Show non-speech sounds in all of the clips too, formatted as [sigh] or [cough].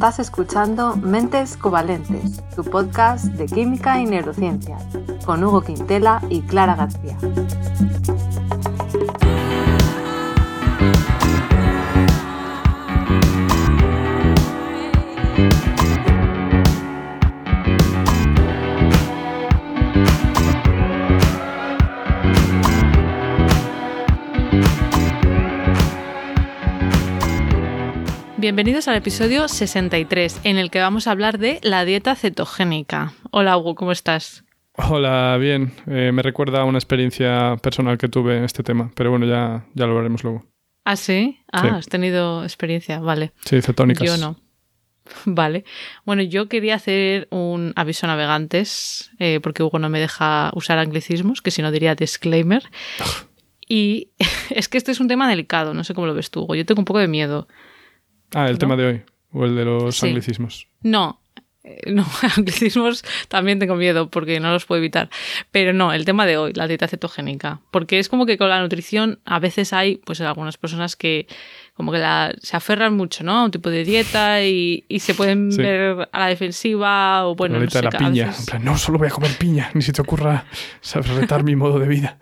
Estás escuchando Mentes Covalentes, tu podcast de química y neurociencia, con Hugo Quintela y Clara García. Bienvenidos al episodio 63, en el que vamos a hablar de la dieta cetogénica. Hola Hugo, ¿cómo estás? Hola, bien. Eh, me recuerda a una experiencia personal que tuve en este tema, pero bueno, ya, ya lo veremos luego. ¿Ah, sí? Ah, has tenido experiencia, vale. Sí, cetónicas. Yo no. [laughs] Vale. Bueno, yo quería hacer un aviso a navegantes, eh, porque Hugo no me deja usar anglicismos, que si no diría disclaimer. Y [laughs] es que este es un tema delicado, no sé cómo lo ves tú, Hugo. Yo tengo un poco de miedo. Ah, el tema de hoy. O el de los Sí. anglicismos. No, eh, no, [laughs] anglicismos también tengo miedo porque no los puedo evitar. Pero no, el tema de hoy, la dieta cetogénica. Porque es como que con la nutrición a veces hay, pues algunas personas que como que la- se aferran mucho, ¿no? A un tipo de dieta y, y se pueden Sí. ver a la defensiva o bueno, la no dieta sé, de la piña. veces- En plan, no, solo voy a comer piña. Ni se te ocurra retar mi modo de vida.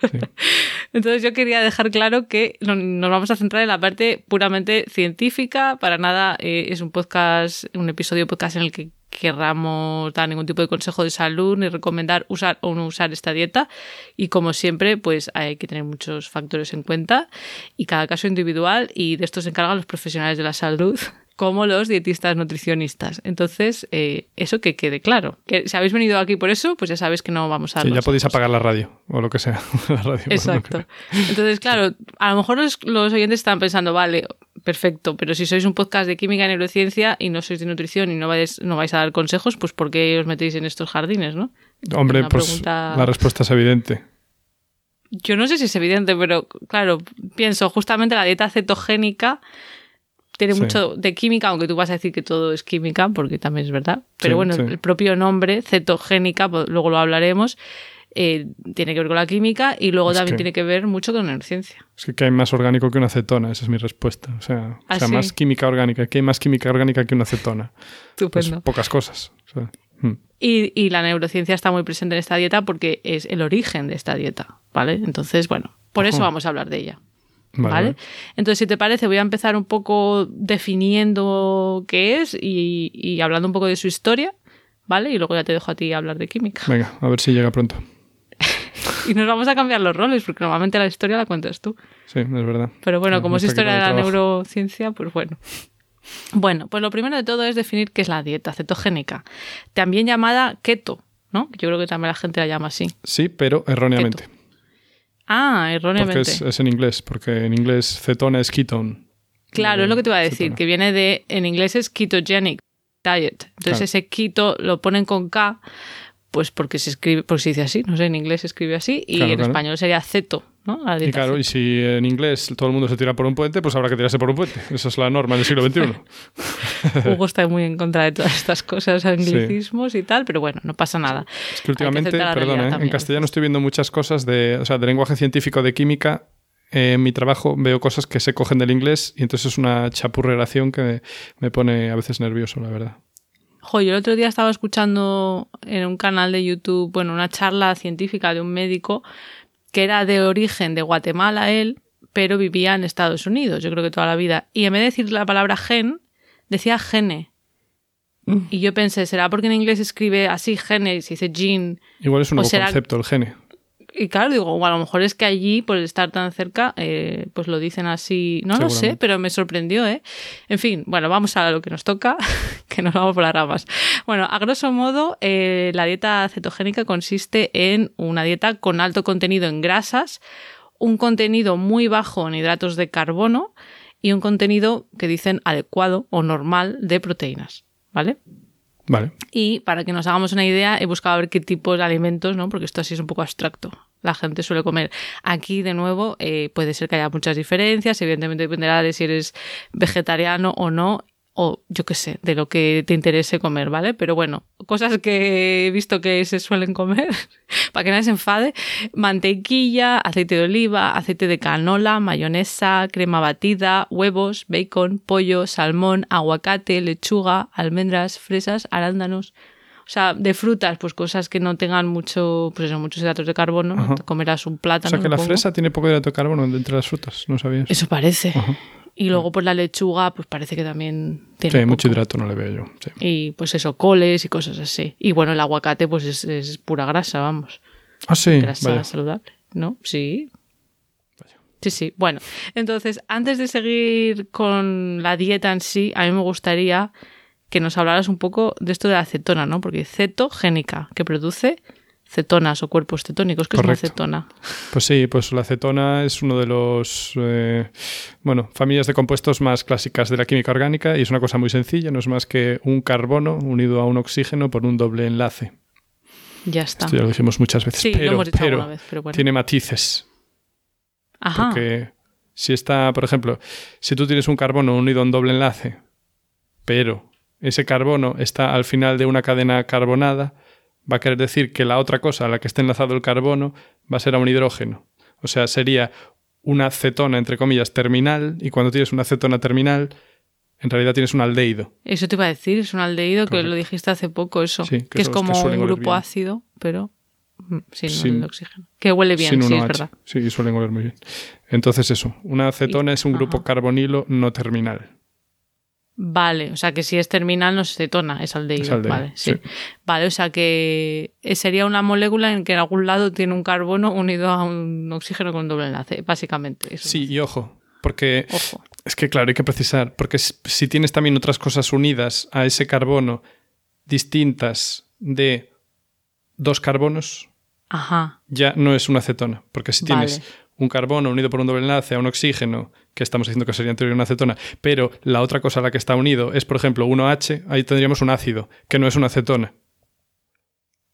[laughs] Entonces yo quería dejar claro que no- nos vamos a centrar en la parte puramente científica. Para nada eh, es un podcast, un episodio podcast en el que querramos dar ningún tipo de consejo de salud ni recomendar usar o no usar esta dieta. Y como siempre, pues hay que tener muchos factores en cuenta y cada caso individual y de esto se encargan los profesionales de la salud como los dietistas nutricionistas. Entonces, eh, eso que quede claro. Que si habéis venido aquí por eso, pues ya sabéis que no vamos a... Sí, ya podéis apagar la radio o lo que sea. [laughs] La radio, Exacto. Entonces, claro, a lo mejor los, los oyentes están pensando, vale, perfecto, pero si sois un podcast de química y neurociencia y no sois de nutrición y no vais, no vais a dar consejos, pues ¿por qué os metéis en estos jardines, no? Hombre, Una pues pregunta- la respuesta es evidente. Yo no sé si es evidente, pero claro, pienso, justamente la dieta cetogénica tiene Sí. mucho de química, aunque tú vas a decir que todo es química, porque también es verdad. Pero Sí, bueno, sí. el propio nombre, cetogénica, pues, luego lo hablaremos, eh, tiene que ver con la química y luego Es también que- tiene que ver mucho con la neurociencia. Es que ¿qué hay más orgánico que una acetona, esa es mi respuesta. O sea, ¿Ah, o sea sí? más química orgánica. ¿Qué hay más química orgánica que una acetona? [laughs] Pues pocas cosas. O sea, mm. Y, y la neurociencia está muy presente en esta dieta porque es el origen de esta dieta, ¿vale? Entonces, bueno, por eso vamos a hablar de ella, Vale. Entonces, si te parece, voy a empezar un poco definiendo qué es y, y hablando un poco de su historia, ¿vale? Y luego ya te dejo a ti hablar de química. Venga, a ver si llega pronto. [laughs] Y nos vamos a cambiar los roles porque normalmente la historia la cuentas tú. Sí, es verdad. Pero bueno, Sí, como es historia de la trabajo. neurociencia, pues bueno. Bueno, pues lo primero de todo es definir qué es la dieta cetogénica, también llamada keto, ¿no? Yo creo que también la gente la llama así. Sí, pero erróneamente. Ah, Porque erróneamente. es, es en inglés, porque en inglés cetona es ketone. Claro, es lo que te iba a decir, Cetona. que viene de, en inglés es ketogenic diet. Entonces Claro. ese keto lo ponen con K, pues porque se escribe, porque se dice así, no sé, en inglés se escribe así, y Claro, en claro. español sería ceto, Y claro, y si en inglés todo el mundo se tira por un puente, pues habrá que tirarse por un puente. Esa es la norma del siglo XXI. [laughs] Hugo está muy en contra de todas estas cosas, anglicismos y tal, pero bueno, no pasa nada. Es que últimamente, realidad ¿eh? en castellano estoy viendo muchas cosas de, o sea, de lenguaje científico de química. Eh, en mi trabajo veo cosas que se cogen del inglés y entonces es una chapurrelación que me, me pone a veces nervioso, la verdad. Jo, yo el otro día estaba escuchando en un canal de YouTube, bueno, una charla científica de un médico que era de origen de Guatemala él, pero vivía en Estados Unidos, yo creo que toda la vida. Y en vez de decir la palabra gen, decía gene. Y yo pensé, ¿será porque en inglés se escribe así gene y se dice gene? Igual es un nuevo será- concepto, el gene. Y claro, digo, o a lo mejor es que allí, por estar tan cerca, eh, pues lo dicen así. No lo sé, pero me sorprendió, ¿eh? En fin, bueno, vamos a lo que nos toca, [laughs] que nos vamos por las ramas. Bueno, a grosso modo, eh, la dieta cetogénica consiste en una dieta con alto contenido en grasas, un contenido muy bajo en hidratos de carbono y un contenido que dicen adecuado o normal de proteínas, ¿vale? Vale. Y para que nos hagamos una idea, he buscado ver qué tipos de alimentos, ¿no? Porque esto así es un poco abstracto. La gente suele comer. Aquí, de nuevo, eh, puede ser que haya muchas diferencias. Evidentemente dependerá de si eres vegetariano o no. o yo qué sé, de lo que te interese comer, ¿vale? Pero bueno, cosas que he visto que se suelen comer, [laughs] para que nadie se enfade, mantequilla, aceite de oliva, aceite de canola, mayonesa, crema batida, huevos, bacon, pollo, salmón, aguacate, lechuga, almendras, fresas, arándanos. O sea, de frutas, pues cosas que no tengan mucho, pues eso, muchos hidratos de carbono. Ajá. Comerás un plátano. O sea que la fresa tiene poco hidrato de carbono entre las frutas, no sabías. Eso parece. Ajá. Y luego, pues la lechuga, pues parece que también tiene. Sí, mucho hidrato no le veo yo. sí. Y pues eso, coles y cosas así. Y bueno, el aguacate, pues es, es pura grasa, vamos. Ah, sí, grasa vaya. saludable, ¿no? Sí. Sí, sí. Bueno, entonces, antes de seguir con la dieta en sí, a mí me gustaría que nos hablaras un poco de esto de la cetona, ¿no? Porque cetogénica, que produce cetonas o cuerpos cetónicos, que es una cetona. Pues sí, pues la acetona es uno de los, eh, bueno, familias de compuestos más clásicas de la química orgánica y es una cosa muy sencilla, no es más que un carbono unido a un oxígeno por un doble enlace. Ya está. Esto ya lo dijimos muchas veces, Sí, lo hemos dicho pero alguna vez, pero bueno. tiene matices. Ajá. Porque si está, por ejemplo, si tú tienes un carbono unido a un doble enlace, pero ese carbono está al final de una cadena carbonada, va a querer decir que la otra cosa a la que esté enlazado el carbono va a ser a un hidrógeno. O sea, sería una cetona, entre comillas, terminal, y cuando tienes una cetona terminal, en realidad tienes un aldehído. Eso te iba a decir, es un aldehído que lo dijiste hace poco, eso. Sí, que que, es que como un grupo ácido, pero mm, sin, Sin- el oxígeno. Que huele bien, sin sí, es 1H. verdad. Sí, suelen oler muy bien. Entonces eso, una acetona Y- es un grupo carbonilo no terminal. Vale, o sea que si es terminal no es cetona, es aldehído. Es aldehído, vale, sí. sí. Vale, o sea que sería una molécula en que en algún lado tiene un carbono unido a un oxígeno con doble enlace, básicamente. Eso. Sí, y ojo, porque Ojo. Es que claro, hay que precisar, porque si tienes también otras cosas unidas a ese carbono distintas de dos carbonos, Ajá. ya no es una acetona. Porque si tienes. Un carbono unido por un doble enlace a un oxígeno, que estamos diciendo que sería en teoría una acetona, pero la otra cosa a la que está unido es, por ejemplo, 1H, ahí tendríamos un ácido, que no es una acetona.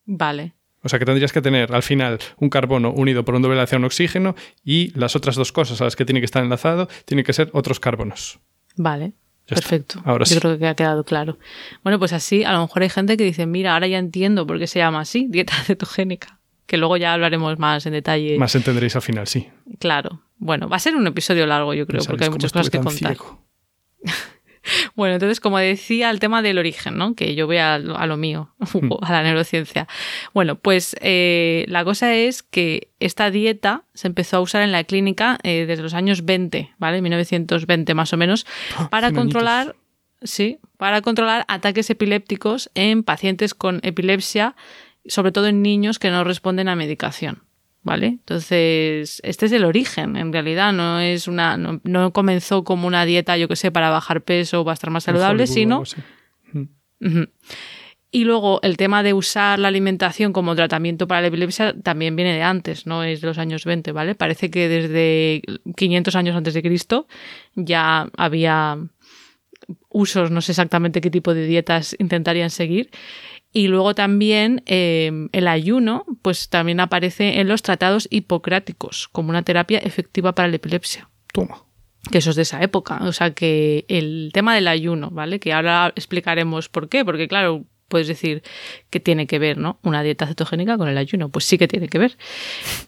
Vale. O sea que tendrías que tener al final un carbono unido por un doble enlace a un oxígeno y las otras dos cosas a las que tiene que estar enlazado tienen que ser otros carbonos. Vale. Ya está. Perfecto. Ahora Yo sí. creo que ha quedado claro. Bueno, pues así, a lo mejor hay gente que dice, mira, ahora ya entiendo por qué se llama así, dieta cetogénica. Que luego ya hablaremos más en detalle. Más entenderéis al final, sí. Claro. Bueno, va a ser un episodio largo, yo creo, porque hay muchas cosas que contar. [laughs] Bueno, entonces, como decía, el tema del origen, ¿no? Que yo voy a, lo- a lo mío, [laughs] Hmm. a la neurociencia. Bueno, pues eh, la cosa es que esta dieta se empezó a usar en la clínica eh, desde los años 20, ¿vale? 1920 más o menos, [gasps] para controlar, sí, para controlar ataques epilépticos en pacientes con epilepsia, sobre todo en niños que no responden a medicación. ¿Vale? Entonces, este es el origen, en realidad, no es una, no, no comenzó como una dieta, yo que sé, para bajar peso o para estar más saludable, sino. Ujú. Y luego el tema de usar la alimentación como tratamiento para la epilepsia también viene de antes, no es de los años 20, ¿vale? Parece que desde 500 años antes de Cristo ya había usos, no sé exactamente qué tipo de dietas intentarían seguir. Y luego también eh, el ayuno, pues también aparece en los tratados hipocráticos como una terapia efectiva para la epilepsia Toma. que eso es de esa época. O sea que el tema del ayuno, ¿vale? Que ahora explicaremos por qué, porque claro, puedes decir que tiene que ver, ¿no? Una dieta cetogénica con el ayuno. Pues sí que tiene que ver.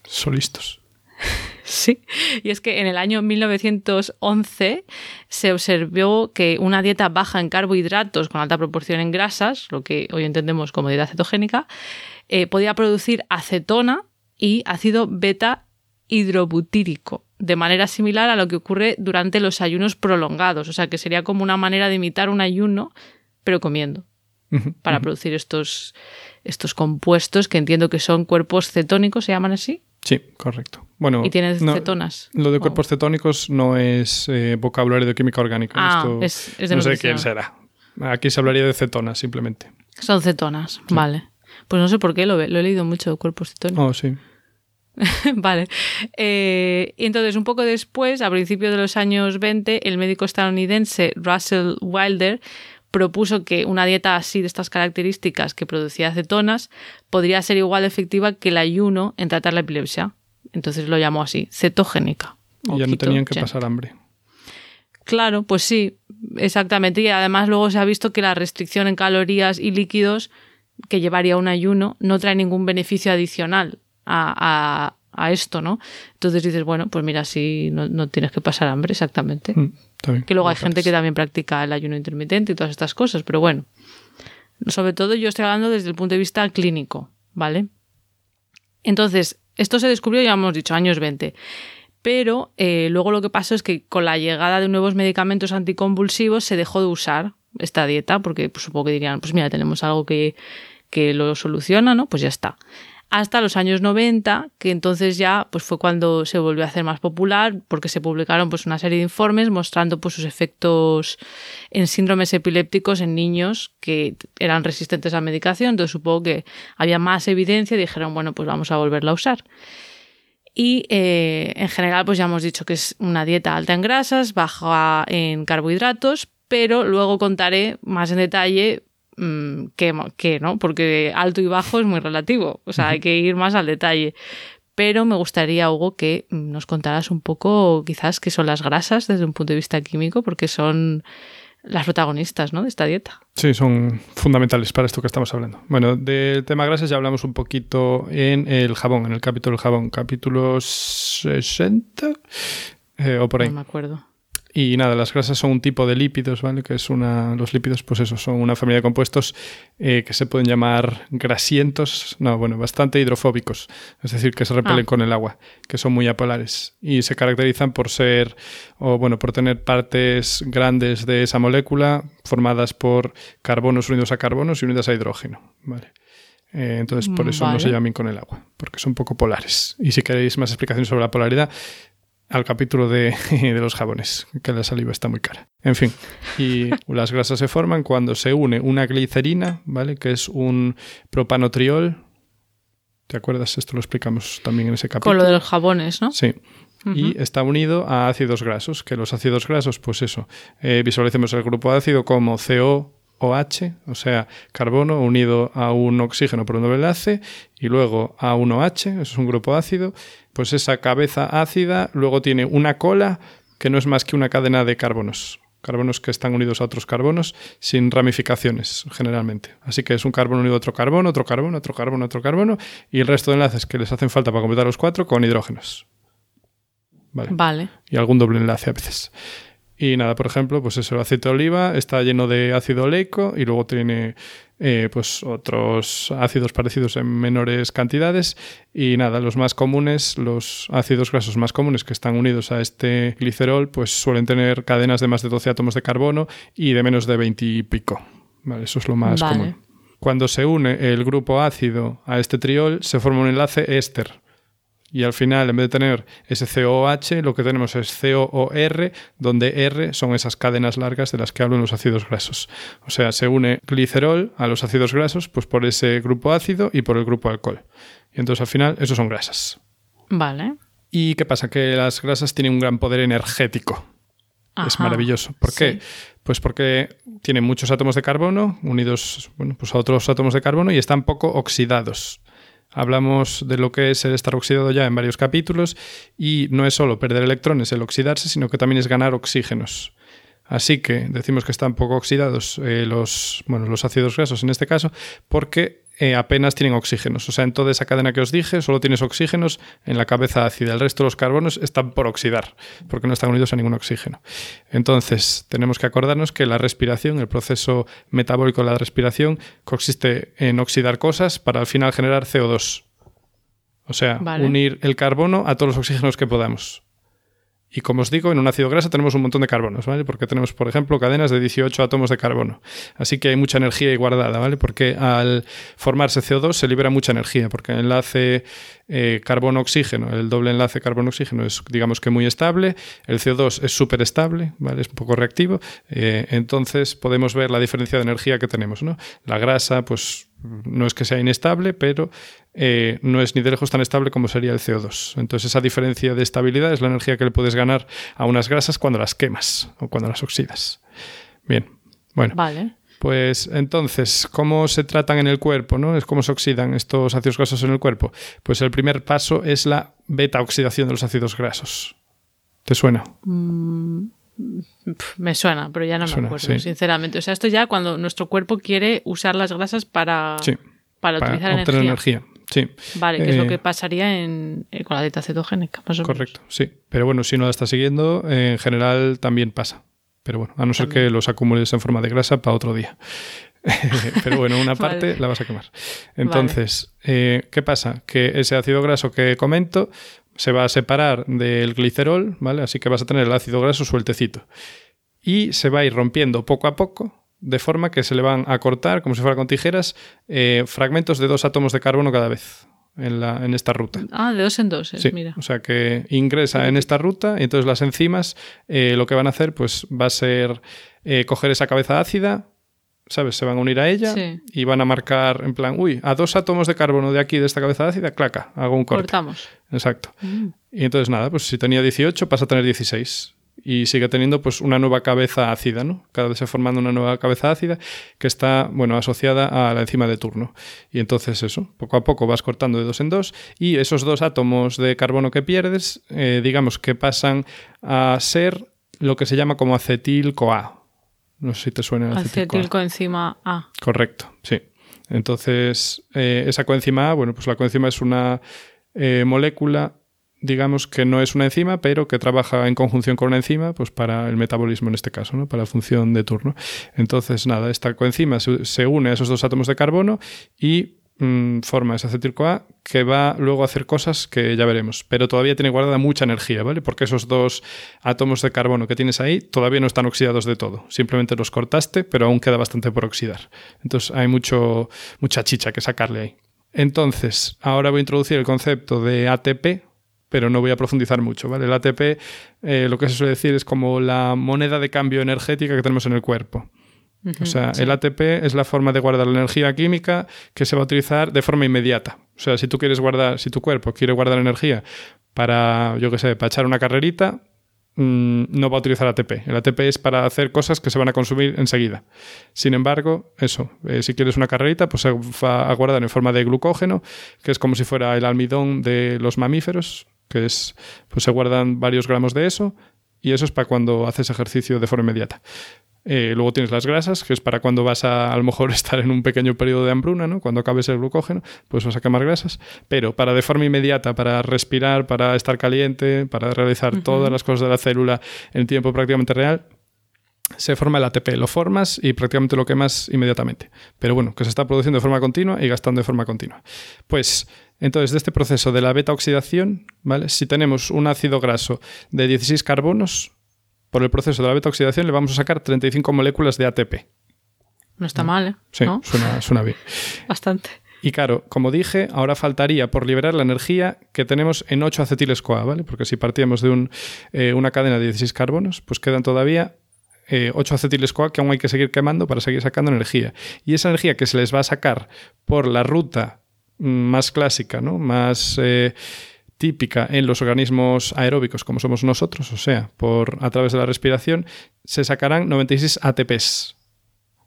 Son listos. [laughs] Sí. Y es que en el año 1911 se observó que una dieta baja en carbohidratos con alta proporción en grasas, lo que hoy entendemos como dieta cetogénica, eh, podía producir acetona y ácido beta hidrobutírico, de manera similar a lo que ocurre durante los ayunos prolongados. O sea, que sería como una manera de imitar un ayuno, pero comiendo, para producir estos, estos compuestos que entiendo que son cuerpos cetónicos, se llaman así, Sí, correcto. Bueno, y tienen no, cetonas. Lo de Oh. cuerpos cetónicos no es eh, vocabulario de química orgánica. Ah, Esto es- es de no sé quién será. Aquí se hablaría de cetonas, simplemente. Son cetonas, vale. Pues no sé por qué, lo, he- lo he leído mucho de cuerpos cetónicos. Oh, sí. [laughs] vale. Eh, y entonces, un poco después, a principios de los años 20, el médico estadounidense Russell Wilder propuso que una dieta así de estas características que producía cetonas podría ser igual de efectiva que el ayuno en tratar la epilepsia. Entonces lo llamó así, cetogénica. Y ya no tenían que pasar hambre. Claro, pues sí, Exactamente, y además luego se ha visto que la restricción en calorías y líquidos que llevaría un ayuno no trae ningún beneficio adicional a, esto, ¿no? Entonces dices, bueno, pues mira, si no, tienes que pasar hambre, exactamente. Mm, que luego hay gente que también practica el ayuno intermitente y todas estas cosas, pero bueno, sobre todo yo estoy hablando desde el punto de vista clínico, ¿vale? Entonces, esto se descubrió, ya hemos dicho, años 20. Pero eh, luego lo que pasó es que con la llegada de nuevos medicamentos anticonvulsivos se dejó de usar esta dieta, porque pues, supongo que dirían, pues mira, tenemos algo que, que lo soluciona, ¿no? Pues ya está hasta los años 90, que entonces ya pues fue cuando se volvió a hacer más popular, porque se publicaron pues una serie de informes mostrando pues sus efectos en síndromes epilépticos en niños que eran resistentes a medicación, entonces supongo que había más evidencia y dijeron, bueno, pues vamos a volverla a usar. Y eh, en general, pues ya hemos dicho que es una dieta alta en grasas, baja en carbohidratos, pero luego contaré más en detalle Mm, que, ¿no? Porque alto y bajo es muy relativo, o sea, hay que ir más al detalle. Pero me gustaría, Hugo, que nos contaras un poco, quizás, qué son las grasas desde un punto de vista químico, porque son las protagonistas ¿no? de esta dieta. Sí, son fundamentales para esto que estamos hablando. Bueno, del tema grasas ya hablamos un poquito en el jabón, en el capítulo del jabón, capítulo 60 eh, o por ahí. No me acuerdo. Y nada, las grasas son un tipo de lípidos, ¿vale? Que es una. Los lípidos, pues eso, son una familia de compuestos eh, que se pueden llamar grasientos, no, bueno, bastante hidrofóbicos, es decir, que se repelen ah. con el agua, que son muy apolares. Y se caracterizan por ser, o bueno, por tener partes grandes de esa molécula formadas por carbonos unidos a carbonos y unidas a hidrógeno, ¿vale? Eh, entonces, por eso no se llaman con el agua, porque son poco polares. Y si queréis más explicaciones sobre la polaridad, al capítulo [laughs] de, los jabones, que la saliva está muy cara. En fin, y las grasas se forman cuando se une una glicerina, ¿vale? Que es un propanotriol. ¿Te acuerdas? Esto lo explicamos también en ese capítulo. Con lo de los jabones, ¿no? Sí. Y está unido a ácidos grasos, que los ácidos grasos, pues eso, eh, visualicemos el grupo ácido como CO, OH, o sea, carbono unido a un oxígeno por un doble enlace y luego a un OH, eso es un grupo ácido, pues esa cabeza ácida luego tiene una cola que no es más que una cadena de carbonos, carbonos que están unidos a otros carbonos sin ramificaciones generalmente. Así que es un carbono unido a otro carbono, otro carbono, otro carbono, otro carbono y el resto de enlaces que les hacen falta para completar los cuatro con hidrógenos. Vale. vale. Y algún doble enlace a veces. Y nada, por ejemplo, pues eso, el aceite de oliva está lleno de ácido oleico y luego tiene eh, pues otros ácidos parecidos en menores cantidades. Y nada, los más comunes, los ácidos grasos más comunes que están unidos a este glicerol, pues suelen tener cadenas de más de 12 átomos de carbono y de menos de 20 y pico. Vale, eso es lo más común. Cuando se une el grupo ácido a este triol, se forma un enlace éster, y al final, en vez de tener ese COH, lo que tenemos es COOR, donde R son esas cadenas largas de las que hablan los ácidos grasos. O sea, se une glicerol a los ácidos grasos pues por ese grupo ácido y por el grupo alcohol. Y entonces al final, esos son grasas. Vale. ¿Y qué pasa? Que las grasas tienen un gran poder energético. Es maravilloso. ¿Por qué? Pues porque tienen muchos átomos de carbono unidos bueno, pues a otros átomos de carbono y están poco oxidados. Hablamos de lo que es el estar oxidado ya en varios capítulos y no es solo perder electrones el oxidarse, sino que también es ganar oxígenos. Así que decimos que están poco oxidados eh, los, bueno, los ácidos grasos en este caso, porque eh, apenas tienen oxígenos. O sea, en toda esa cadena que os dije, solo tienes oxígenos en la cabeza ácida. El resto de los carbonos están por oxidar, porque no están unidos a ningún oxígeno. Entonces, tenemos que acordarnos que la respiración, el proceso metabólico de la respiración, consiste en oxidar cosas para al final generar CO2. O sea, unir el carbono a todos los oxígenos que podamos. Y como os digo, en un ácido grasa tenemos un montón de carbonos, ¿vale? Porque tenemos, por ejemplo, cadenas de 18 átomos de carbono. Así que hay mucha energía ahí guardada, ¿vale? Porque al formarse CO2 se libera mucha energía, porque el enlace eh, carbono-oxígeno, el doble enlace carbono-oxígeno es, digamos que muy estable, el CO2 es súper estable, ¿vale? Es un poco reactivo. Eh, entonces podemos ver la diferencia de energía que tenemos, ¿no? La grasa, pues no es que sea inestable, pero eh, no es ni de lejos tan estable como sería el CO2. Entonces esa diferencia de estabilidad es la energía que le puedes ganar a unas grasas cuando las quemas o cuando las oxidas. Bien, bueno. Vale. Pues entonces, ¿cómo se tratan en el cuerpo? ¿no? ¿Cómo se oxidan estos ácidos grasos en el cuerpo? Pues el primer paso es la beta oxidación de los ácidos grasos. ¿Te suena? Mm, Me suena, pero ya no me Suena, acuerdo, sí. sinceramente. O sea, esto ya cuando nuestro cuerpo quiere usar las grasas para, Sí, para para utilizar energía. energía. Sí, Vale, que es lo Eh, que pasaría en, eh, con la dieta cetogénica, más o menos. correcto, sí. Pero bueno, si no la estás siguiendo, en general también pasa. Pero bueno, a no ser También. que los acumules en forma de grasa para otro día. [laughs] Pero bueno, una [laughs] parte Vale. la vas a quemar. Entonces, eh, ¿qué pasa? Que ese ácido graso que comento se va a separar del glicerol, ¿vale? Así que vas a tener el ácido graso sueltecito. Y se va a ir rompiendo poco a poco, de forma que se le van a cortar, como si fuera con tijeras, eh, fragmentos de dos átomos de carbono cada vez en, la, en esta ruta. Ah, de dos en dos, eh, Sí, mira. o sea que ingresa en esta ruta y entonces las enzimas eh, lo que van a hacer pues va a ser eh, coger esa cabeza ácida, ¿sabes? Se van a unir a ella Sí. y van a marcar en plan, uy, a dos átomos de carbono de aquí de esta cabeza ácida, claca, hago un corte. Cortamos. Exacto. Mm. Y entonces nada, pues si tenía 18 pasa a tener 16 y sigue teniendo pues una nueva cabeza ácida, ¿no? Cada vez se formando una nueva cabeza ácida que está, bueno, asociada a la enzima de turno. Y entonces eso, poco a poco vas cortando de dos en dos y esos dos átomos de carbono que pierdes, eh, digamos que pasan a ser lo que se llama como acetil-CoA. No sé si te suena el acetil-CoA. Acetilcoenzima A. Correcto, sí. Entonces, eh, esa coenzima A, bueno, pues la coenzima es una eh, molécula, digamos que no es una enzima, pero que trabaja en conjunción con una enzima, pues para el metabolismo en este caso, ¿no? Para la función de turno. Entonces, nada, esta coenzima se, se une a esos dos átomos de carbono y mm, forma ese acetil-CoA que va luego a hacer cosas que ya veremos, pero todavía tiene guardada mucha energía, ¿vale? Porque esos dos átomos de carbono que tienes ahí todavía no están oxidados de todo, simplemente los cortaste, pero aún queda bastante por oxidar. Entonces hay mucho, mucha chicha que sacarle ahí. Entonces, ahora voy a introducir el concepto de ATP, pero no voy a profundizar mucho, ¿vale? El ATP, eh, lo que se suele decir es como la moneda de cambio energética que tenemos en el cuerpo. O sea, el ATP es la forma de guardar la energía química que se va a utilizar de forma inmediata. O sea, si tú quieres guardar, si tu cuerpo quiere guardar energía para, yo qué sé, para echar una carrerita, mm, no va a utilizar ATP. El ATP es para hacer cosas que se van a consumir enseguida. Sin embargo, eso, eh, si quieres una carrerita, pues se va a guardar en forma de glucógeno, que es como si fuera el almidón de los mamíferos, que es, pues se guardan varios gramos de eso, y eso es para cuando haces ejercicio de forma inmediata. Eh, luego tienes las grasas, que es para cuando vas a a lo mejor [laughs] estar en un pequeño periodo de hambruna, ¿no? Cuando acabes el glucógeno, pues vas a quemar grasas. Pero para de forma inmediata, para respirar, para estar caliente, para realizar todas las cosas de la célula en tiempo prácticamente real, se forma el ATP. Lo formas y prácticamente lo quemas inmediatamente. Pero bueno, que se está produciendo de forma continua y gastando de forma continua. Pues entonces, de este proceso de la beta oxidación, ¿vale? Si tenemos un ácido graso de 16 carbonos, por el proceso de la beta oxidación le vamos a sacar 35 moléculas de ATP. No está mal, ¿eh? Sí, ¿No? suena, suena bien. [laughs] Bastante. Y claro, como dije, ahora faltaría por liberar la energía que tenemos en 8 acetiles CoA, ¿vale? Porque si partíamos de un, eh, una cadena de 16 carbonos, pues quedan todavía eh, 8 acetiles CoA que aún hay que seguir quemando para seguir sacando energía. Y esa energía que se les va a sacar por la ruta más clásica, ¿no? Más eh, típica en los organismos aeróbicos como somos nosotros, o sea, por a través de la respiración, se sacarán 96 ATPs.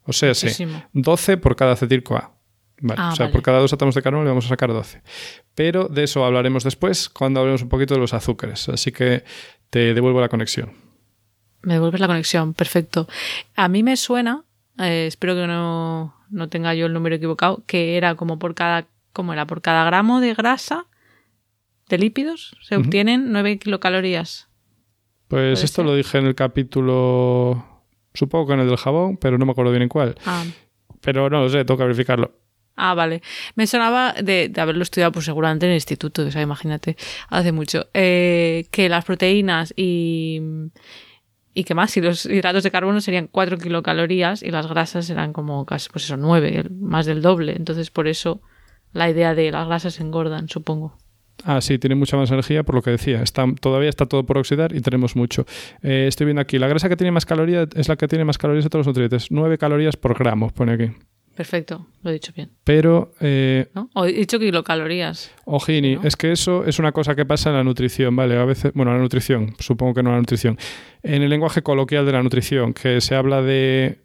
O sea, sí, Muchísimo. 12 por cada acetil-CoA. Vale, Ah, o sea, vale. por cada dos átomos de carbono le vamos a sacar 12. Pero de eso hablaremos después cuando hablemos un poquito de los azúcares. Así que te devuelvo la conexión. Me devuelves la conexión, perfecto. A mí me suena, eh, espero que no, no tenga yo el número equivocado, que era como por cada, ¿cómo era? Por cada gramo de grasa, de lípidos, se obtienen 9 kilocalorías. Pues ¿Puede esto ser? lo dije en el capítulo, supongo que en el del jabón, pero no me acuerdo bien en cuál. Ah, Pero no lo sé, tengo que verificarlo. Ah, vale. Me sonaba de, de haberlo estudiado, pues seguramente en el instituto, o sea, imagínate, hace mucho, eh, que las proteínas y, y qué más, y los hidratos de carbono serían 4 kilocalorías y las grasas eran como casi, pues eso, 9, más del doble. Entonces, por eso la idea de las grasas engordan, supongo. Ah, sí, tiene mucha más energía, por lo que decía. Está, todavía está todo por oxidar y tenemos mucho. Eh, estoy viendo aquí, la grasa que tiene más calorías es la que tiene más calorías de todos los nutrientes. 9 calorías por gramo, pone aquí. Perfecto, lo he dicho bien. Pero, eh, ¿no? O he dicho kilocalorías. ojini, ¿no? es que eso es una cosa que pasa en la nutrición, ¿vale? A veces, bueno, la nutrición, supongo que no la nutrición. En el lenguaje coloquial de la nutrición, que se habla de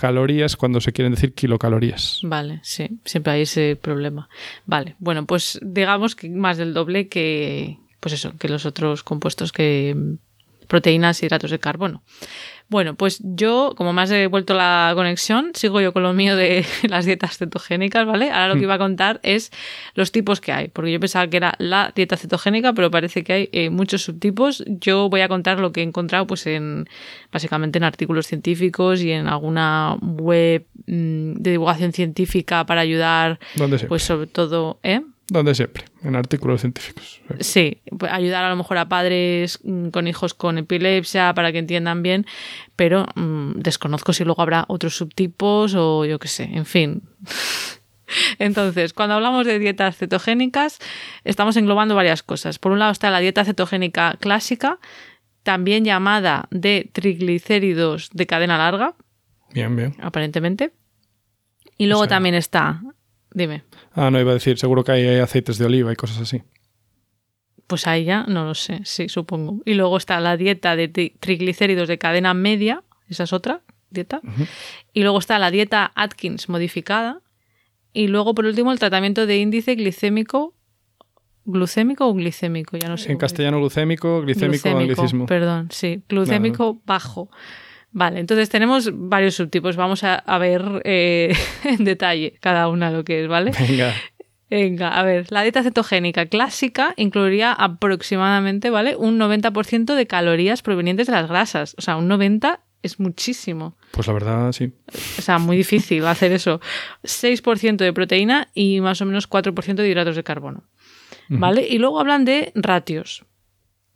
calorías cuando se quieren decir kilocalorías. Vale, sí, siempre hay ese problema. Vale, bueno, pues digamos que más del doble que, pues eso, que los otros compuestos que, proteínas y hidratos de carbono. Bueno, pues yo, como me has devuelto la conexión, sigo yo con lo mío de [laughs] las dietas cetogénicas, ¿vale? Ahora lo que mm. iba a contar es los tipos que hay, porque yo pensaba que era la dieta cetogénica, pero parece que hay eh, muchos subtipos. Yo voy a contar lo que he encontrado, pues en básicamente en artículos científicos y en alguna web mm, de divulgación científica para ayudar, pues sobre todo, ¿eh? Donde siempre, en artículos científicos. Sí, pues ayudar a lo mejor a padres mm, con hijos con epilepsia para que entiendan bien, pero mm, desconozco si luego habrá otros subtipos o yo qué sé, en fin. [laughs] Entonces, cuando hablamos de dietas cetogénicas, estamos englobando varias cosas. Por un lado está la dieta cetogénica clásica, también llamada de triglicéridos de cadena larga. Bien, bien. Aparentemente. Y luego también está Dime. Ah, no, iba a decir, seguro que hay aceites de oliva y cosas así. Pues ahí ya no lo sé, sí, supongo. Y luego está la dieta de triglicéridos de cadena media, esa es otra dieta. Y luego está la dieta Atkins modificada. Y luego, por último, el tratamiento de índice glicémico. ¿Glucémico o glicémico? Ya no sé. En castellano, glucémico, glicémico, anglicismo. Perdón, sí. Glucémico bajo. Vale, entonces tenemos varios subtipos. Vamos a, ver eh, [laughs] en detalle cada una lo que es, ¿vale? Venga. Venga, a ver, la dieta cetogénica clásica incluiría aproximadamente, ¿vale? Un 90% de calorías provenientes de las grasas. O sea, un 90% es muchísimo. Pues la verdad, sí. O sea, muy difícil hacer eso. 6% de proteína y más o menos 4% de hidratos de carbono. ¿Vale? Y luego hablan de ratios.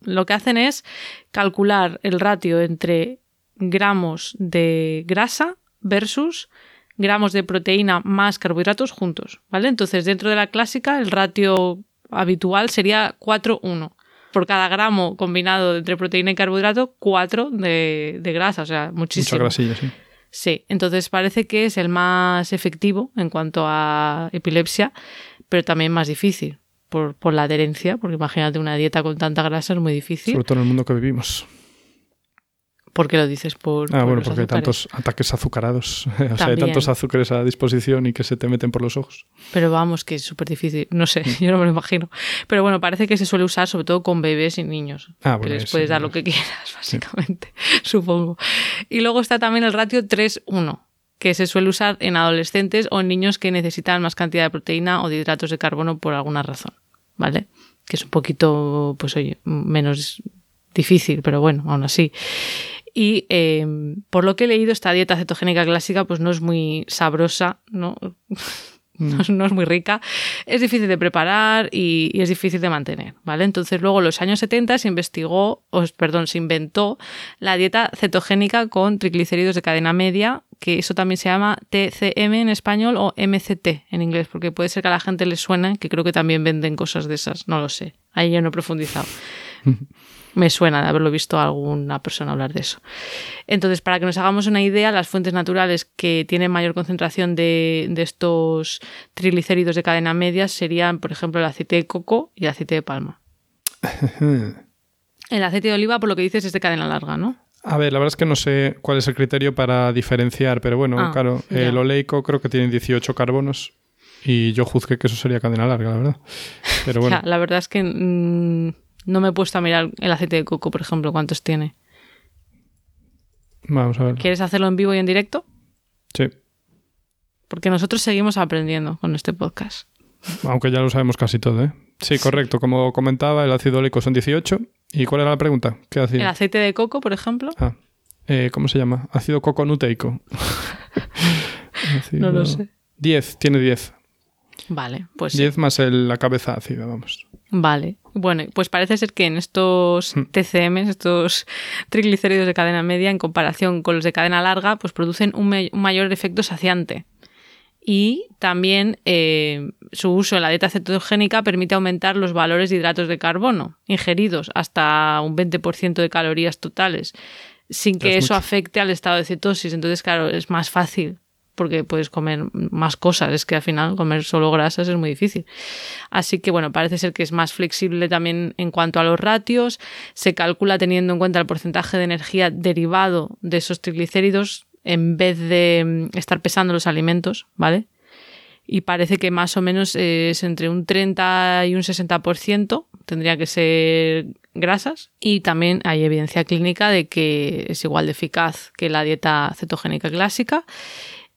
Lo que hacen es calcular el ratio entre gramos de grasa versus gramos de proteína más carbohidratos juntos, ¿vale? Entonces, dentro de la clásica, el ratio habitual sería 4-1. Por cada gramo combinado entre proteína y carbohidrato, 4 de, grasa, o sea, muchísimo. Mucha grasilla, sí. Sí, entonces parece que es el más efectivo en cuanto a epilepsia, pero también más difícil por, por la adherencia, porque imagínate una dieta con tanta grasa es muy difícil. Sobre todo en el mundo que vivimos. ¿Por qué lo dices? Por, ah, bueno, porque hay tantos ataques azucarados. [laughs] o sea, hay tantos azúcares a disposición y que se te meten por los ojos. Pero vamos, que es súper difícil. No sé, [laughs] yo no me lo imagino. Pero bueno, parece que se suele usar sobre todo con bebés y niños. Ah, bueno, que les puedes dar lo que quieras, [laughs] básicamente, supongo. Y luego está también el ratio 3-1 que se suele usar en adolescentes o en niños que necesitan más cantidad de proteína o de hidratos de carbono por alguna razón, ¿vale? Que es un poquito, pues oye, menos difícil, pero bueno, aún así. Y em, por lo que he leído, esta dieta cetogénica clásica pues no es muy sabrosa, ¿no? [laughs] no, es muy rica, es difícil de preparar y, es difícil de mantener, ¿vale? Entonces luego en los años 70 se investigó, o, perdón, se inventó la dieta cetogénica con triglicéridos de cadena media, que eso también se llama TCM en español o MCT en inglés, porque puede ser que a la gente le suene, que creo que también venden cosas de esas, no lo sé, ahí yo no he profundizado. [laughs] Me suena de haberlo visto a alguna persona hablar de eso. Entonces, para que nos hagamos una idea, las fuentes naturales que tienen mayor concentración de, estos triglicéridos de cadena media serían, por ejemplo, el aceite de coco y el aceite de palma. [laughs] el aceite de oliva, por lo que dices, es de cadena larga, ¿no? A ver, la verdad es que no sé cuál es el criterio para diferenciar, pero bueno, ah, claro, el oleico creo que tiene 18 carbonos y yo juzgué que eso sería cadena larga, la verdad. [laughs] Pero bueno. la verdad es que mm, no me he puesto a mirar el aceite de coco, por ejemplo, cuántos tiene. Vamos a ver. ¿Quieres hacerlo en vivo y en directo? Sí. Porque nosotros seguimos aprendiendo con este podcast. Aunque ya lo sabemos casi todo, ¿eh? Sí, correcto. Como comentaba, el ácido oleico son 18. ¿Y cuál era la pregunta? ¿Qué hacía? El aceite de coco, por ejemplo. Ah, eh, ¿cómo se llama? Ácido coconuteico. [laughs] No lo sé. 10, tiene 10. Vale, pues. 10 más la cabeza ácida, vamos. Vale. Bueno, pues parece ser que en estos hmm. TCM, estos triglicéridos de cadena media, en comparación con los de cadena larga, pues producen un, mayor efecto saciante. Y también eh, su uso en la dieta cetogénica permite aumentar los valores de hidratos de carbono ingeridos hasta un 20% de calorías totales, sin que eso afecte al estado de cetosis. Entonces, claro, es más fácil porque puedes comer más cosas. Es que al final comer solo grasas es muy difícil. Así que bueno, parece ser que es más flexible también en cuanto a los ratios. Se calcula teniendo en cuenta el porcentaje de energía derivado de esos triglicéridos en vez de mm, estar pesando los alimentos, ¿vale? y parece que más o menos es entre un 30 y un 60% tendría que ser grasas y también hay evidencia clínica de que es igual de eficaz que la dieta cetogénica clásica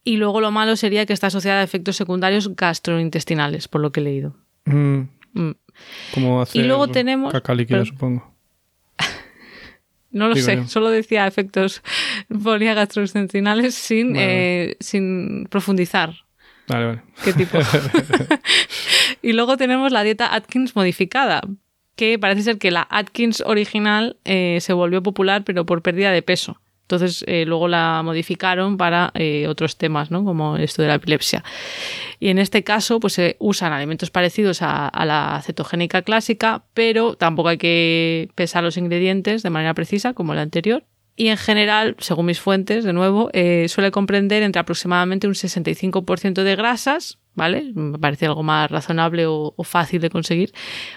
y luego lo malo sería que está asociada a efectos secundarios gastrointestinales, por lo que he leído. Mm. Mm. Como hacer Y luego tenemos- caca líquida, pero- supongo. [laughs] No lo Digo sé, yo. solo decía efectos [laughs] ponía gastrointestinales sin, Vale. eh, sin profundizar. Vale, vale. ¿Qué tipo? [laughs] y luego tenemos la dieta Atkins modificada, que parece ser que la Atkins original eh, se volvió popular, pero por pérdida de peso. Entonces eh, luego la modificaron para eh, otros temas, ¿no? Como esto de la epilepsia. Y en este caso, pues se usan alimentos parecidos a, la cetogénica clásica, pero tampoco hay que pesar los ingredientes de manera precisa, como la anterior. Y en general, según mis fuentes, de nuevo, eh, suele comprender entre aproximadamente un 65% de grasas, ¿vale? Me parece algo más razonable o, o fácil de conseguir.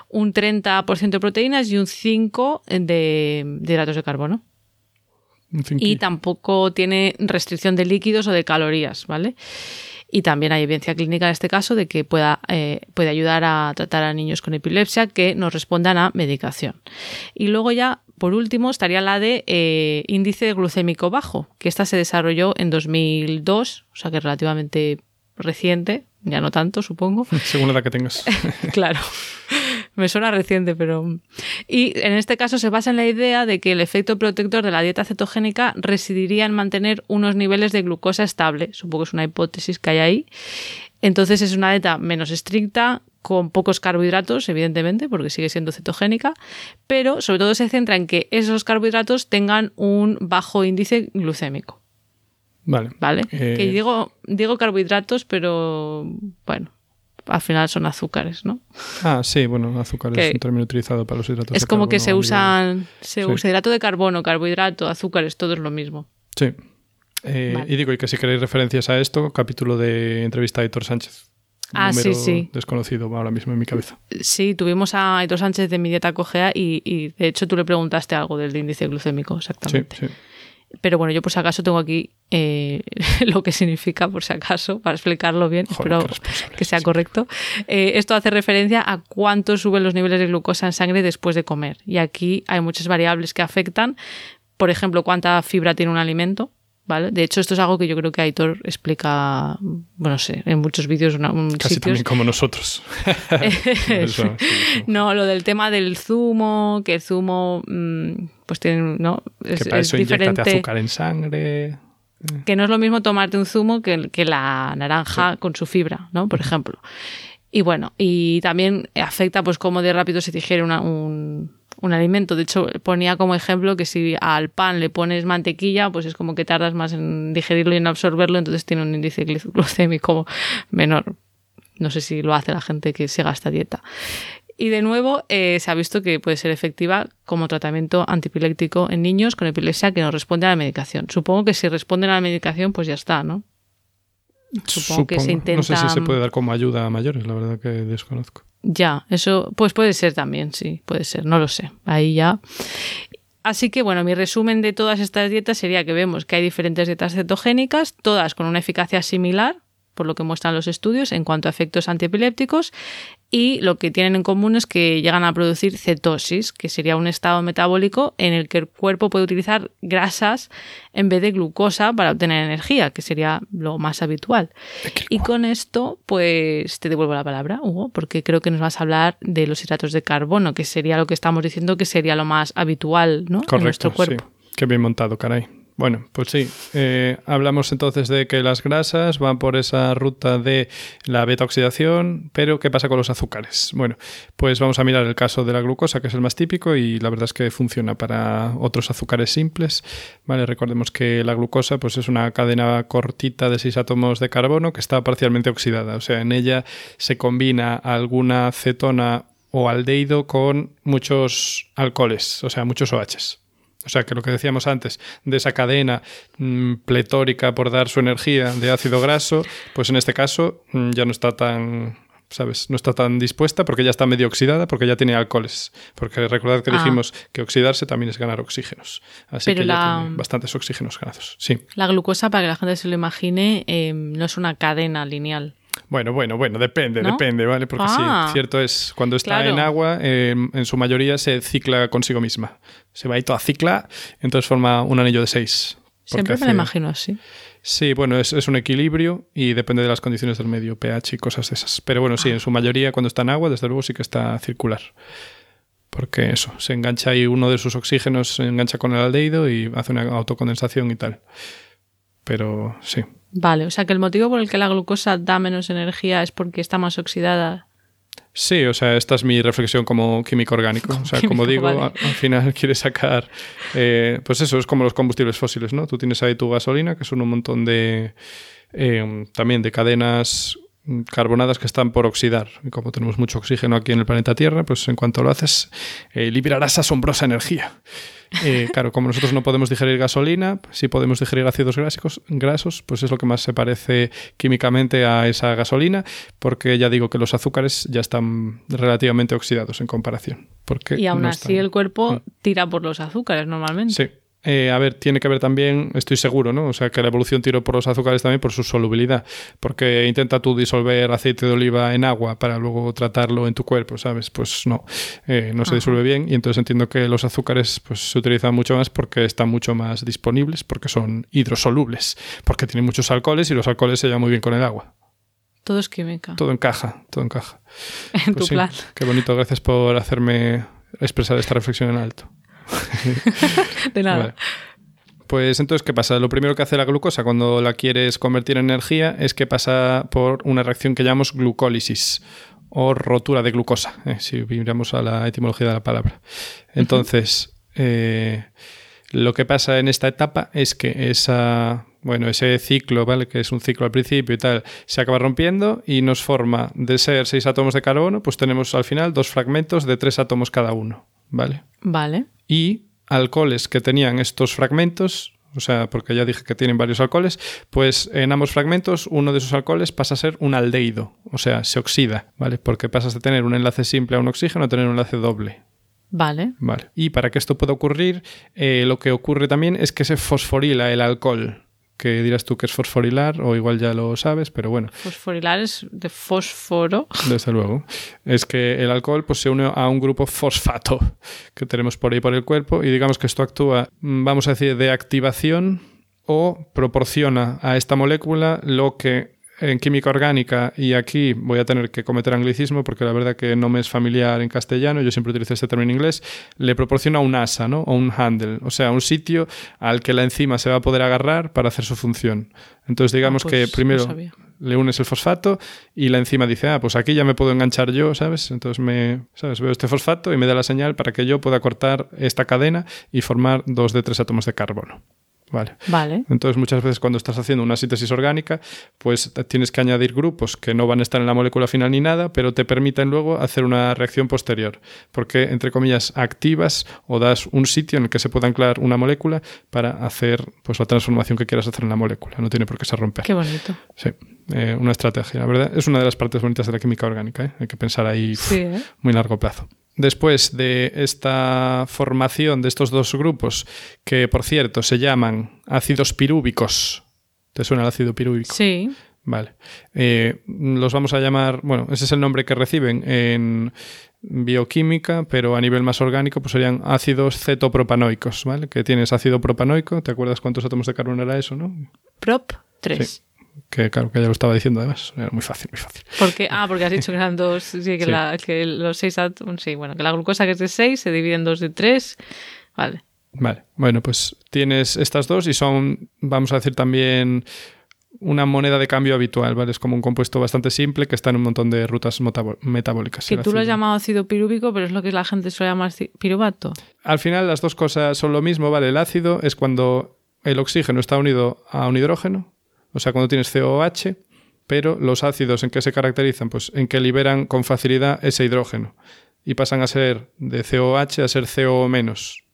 Un 30% de proteínas y un 5% de, de hidratos de carbono. Y tampoco tiene restricción de líquidos o de calorías, ¿vale? Y también hay evidencia clínica en este caso de que pueda, eh, puede ayudar a tratar a niños con epilepsia que no respondan a medicación. Y luego ya, por último, estaría la de eh, índice glucémico bajo, que esta se desarrolló en 2002, o sea que es relativamente reciente, ya no tanto, supongo. [laughs] Según la edad que tengas. [laughs] Claro. Me suena reciente, pero. Y en este caso se basa en la idea de que el efecto protector de la dieta cetogénica residiría en mantener unos niveles de glucosa estable. Supongo que es una hipótesis que hay ahí. Entonces es una dieta menos estricta, con pocos carbohidratos, evidentemente, porque sigue siendo cetogénica, pero sobre todo se centra en que esos carbohidratos tengan un bajo índice glucémico. Vale. ¿Vale? Eh, Que digo, digo carbohidratos, pero bueno, al final son azúcares, ¿no? Ah, sí, bueno, azúcar Que- es un término utilizado para los hidratos Es de como que se usan, se Sí. usa hidrato de carbono, carbohidrato, azúcares, todo es lo mismo. Sí. Eh, Vale. Y digo, y que si queréis referencias a esto, capítulo de entrevista a Héctor Sánchez. Ah, Número sí, sí. Desconocido ahora mismo en mi cabeza. Sí, tuvimos a Aitor Sánchez de mi dieta cogea y, y, de hecho tú le preguntaste algo del índice glucémico, Sí, exactamente. sí. Pero bueno, yo por si acaso tengo aquí eh, [laughs] lo que significa, por si acaso, para explicarlo bien, Joder, espero que sea correcto. Eh, esto hace referencia a cuánto suben los niveles de glucosa en sangre después de comer. Y aquí hay muchas variables que afectan. Por ejemplo, cuánta fibra tiene un alimento. ¿Vale? De hecho, esto es algo que yo creo que Aitor explica, bueno, no sé, en muchos vídeos, en Casi sitios. también como nosotros. [laughs] Eso, sí, sí. No, lo del tema del zumo, que el zumo, mm, pues tiene, ¿no? Es, que para es eso diferente. azúcar en sangre. Que no es lo mismo tomarte un zumo que, que la naranja con su fibra, ¿no? Por ejemplo. Y bueno, y también afecta pues cómo de rápido se digiere una- un, un alimento. De hecho, ponía como ejemplo que si al pan le pones mantequilla, pues es como que tardas más en digerirlo y en absorberlo, entonces tiene un índice glu- glucémico menor. No sé si lo hace la gente que siga esta dieta. Y de nuevo, eh, se ha visto que puede ser efectiva como tratamiento antipiléptico en niños con epilepsia que no responde a la medicación. Supongo que si responden a la medicación, pues ya está, ¿no? Supongo, que se intenta. No sé si se puede dar como ayuda a mayores, la verdad que desconozco. Ya, eso pues puede ser también, sí, puede ser, no lo sé. Ahí ya. Así que bueno, mi resumen de todas estas dietas sería que vemos que hay diferentes dietas cetogénicas, todas con una eficacia similar, por lo que muestran los estudios en cuanto a efectos antiepilépticos, y lo que tienen en común es que llegan a producir cetosis, que sería un estado metabólico en el que el cuerpo puede utilizar grasas en vez de glucosa para obtener energía, que sería lo más habitual. Y con esto, pues te devuelvo la palabra, Hugo, porque creo que nos vas a hablar de los hidratos de carbono, que sería lo que estamos diciendo que sería lo más habitual ¿no? en nuestro Correcto, cuerpo. sí. Qué bien montado, caray. Bueno, pues sí. eh, hablamos entonces de que las grasas van por esa ruta de la beta oxidación, pero ¿qué pasa con los azúcares? Bueno, pues vamos a mirar el caso de la glucosa, que es el más típico y la verdad es que funciona para otros azúcares simples. Vale, recordemos que la glucosa pues es una cadena cortita de seis átomos de carbono que está parcialmente oxidada, o sea, en ella se combina alguna cetona o aldehído con muchos alcoholes, o sea, muchos OHs. O sea, que lo que decíamos antes, de esa cadena mm, pletórica por dar su energía de ácido graso, pues en este caso mm, ya no está tan, ¿sabes? No está tan dispuesta porque ya está medio oxidada, porque ya tiene alcoholes. Porque recordad que Ah. dijimos que oxidarse también es ganar oxígenos. Así Pero que ya la- tiene bastantes oxígenos ganados. Sí. La glucosa, para que la gente se lo imagine, eh, no es una cadena lineal. Bueno, bueno, bueno, depende, ¿No? depende, ¿vale? Porque Ah. sí, cierto es, cuando está Claro. en agua, eh, en su mayoría se cicla consigo misma. Se va ahí toda cicla, entonces forma un anillo de seis. Siempre me lo imagino así. Sí, bueno, es, es un equilibrio y depende de las condiciones del medio, pH y cosas de esas. Pero bueno, sí, en su mayoría cuando está en agua, desde luego sí que está circular. Porque eso, se engancha ahí uno de sus oxígenos, se engancha con el aldehído y hace una autocondensación y tal. Pero sí. Vale, o sea que el motivo por el que la glucosa da menos energía es porque está más oxidada. Sí, o sea, esta es mi reflexión como químico orgánico. O sea, como digo, vale. al final [laughs] quieres sacar. eh, pues eso, es como los combustibles fósiles, ¿no? Tú tienes ahí tu gasolina, que son un montón de. eh, también de cadenas carbonadas que están por oxidar. Y como tenemos mucho oxígeno aquí en el planeta Tierra, pues en cuanto lo haces, eh, liberarás asombrosa energía. Eh, claro, como nosotros no podemos digerir gasolina, sí podemos digerir ácidos grasos, grasos, pues es lo que más se parece químicamente a esa gasolina, porque ya digo que los azúcares ya están relativamente oxidados en comparación. Porque Y aún no así están- el cuerpo Mm. tira por los azúcares normalmente. Sí. Eh, a ver, tiene que ver también, estoy seguro, ¿no? O sea, que la evolución tiró por los azúcares también por su solubilidad. Porque intenta tú disolver aceite de oliva en agua para luego tratarlo en tu cuerpo, ¿sabes? Pues no, eh, no se disuelve bien. Y entonces entiendo que los azúcares pues, se utilizan mucho más porque están mucho más disponibles, porque son hidrosolubles, porque tienen muchos alcoholes y los alcoholes se llevan muy bien con el agua. Todo es química. Todo encaja, todo encaja. [laughs] en Pues tu sí, plan. Qué bonito, gracias por hacerme expresar esta reflexión en alto. [laughs] De nada. Vale. Pues entonces, ¿qué pasa? Lo primero que hace la glucosa cuando la quieres convertir en energía es que pasa por una reacción que llamamos glucólisis o rotura de glucosa, eh, si miramos a la etimología de la palabra. Entonces, eh, lo que pasa en esta etapa es que esa, bueno, ese ciclo, ¿vale? Que es un ciclo al principio y tal, se acaba rompiendo y nos forma de ser seis átomos de carbono, pues tenemos al final dos fragmentos de tres átomos cada uno, ¿vale? Vale. Y alcoholes que tenían estos fragmentos, o sea, porque ya dije que tienen varios alcoholes, pues en ambos fragmentos uno de esos alcoholes pasa a ser un aldehído, o sea, se oxida, ¿vale? Porque pasas de tener un enlace simple a un oxígeno a tener un enlace doble. Vale. Vale. Y para que esto pueda ocurrir, eh, lo que ocurre también es que se fosforila el alcohol. Que dirás tú que es fosforilar, o igual ya lo sabes, pero bueno, Fosforilar es de fósforo. desde luego. Es que el alcohol pues, se une a un grupo fosfato que tenemos por ahí por el cuerpo y digamos que esto actúa, mm, vamos a decir, de activación o proporciona a esta molécula lo que en química orgánica, y aquí voy a tener que cometer anglicismo porque la verdad que no me es familiar en castellano, yo siempre utilizo este término en inglés, le proporciona un asa, ¿no? O un handle, o sea, un sitio al que la enzima se va a poder agarrar para hacer su función. Entonces digamos Ah, pues que primero no sabía. le unes el fosfato y la enzima dice, ah, pues aquí ya me puedo enganchar yo, ¿sabes? Entonces me, ¿sabes? Veo este fosfato y me da la señal para que yo pueda cortar esta cadena y formar dos de tres átomos de carbono. Vale. Vale. Entonces, muchas veces cuando estás haciendo una síntesis orgánica, pues tienes que añadir grupos que no van a estar en la molécula final ni nada, pero te permiten luego hacer una reacción posterior. Porque, entre comillas, activas o das un sitio en el que se pueda anclar una molécula para hacer pues, la transformación que quieras hacer en la molécula. No tiene por qué se romper. Qué bonito. Sí, eh, una estrategia. La verdad, es una de las partes bonitas de la química orgánica. ¿eh? Hay que pensar ahí ¿eh? muy largo plazo. Después de esta formación de estos dos grupos, que por cierto se llaman ácidos pirúbicos. ¿Te suena el ácido pirúbico? Sí. Vale. Eh, los vamos a llamar, bueno, ese es el nombre que reciben en bioquímica, pero a nivel más orgánico pues serían ácidos cetopropanoicos, ¿vale? Que tienes ácido propanoico, ¿te acuerdas cuántos átomos de carbono era eso, no? Prop 3. Que claro, que ya lo estaba diciendo además, era muy fácil, muy fácil. Porque, ah, porque has dicho que eran dos, sí, que, [laughs] Sí. La, que los seis átomos, sí, bueno, que la glucosa que es de 6 se divide en dos de 3. Vale. Vale, bueno, pues tienes estas dos y son, vamos a decir también, una moneda de cambio habitual, ¿vale? Es como un compuesto bastante simple que está en un montón de rutas metabólicas. Que tú lo has llamado ácido pirúbico, pero es lo que la gente suele llamar piruvato. Al final las dos cosas son lo mismo, ¿vale? El ácido es cuando el oxígeno está unido a un hidrógeno, o sea, cuando tienes COH, pero los ácidos en qué se caracterizan, pues en que liberan con facilidad ese hidrógeno y pasan a ser de COH a ser CO menos.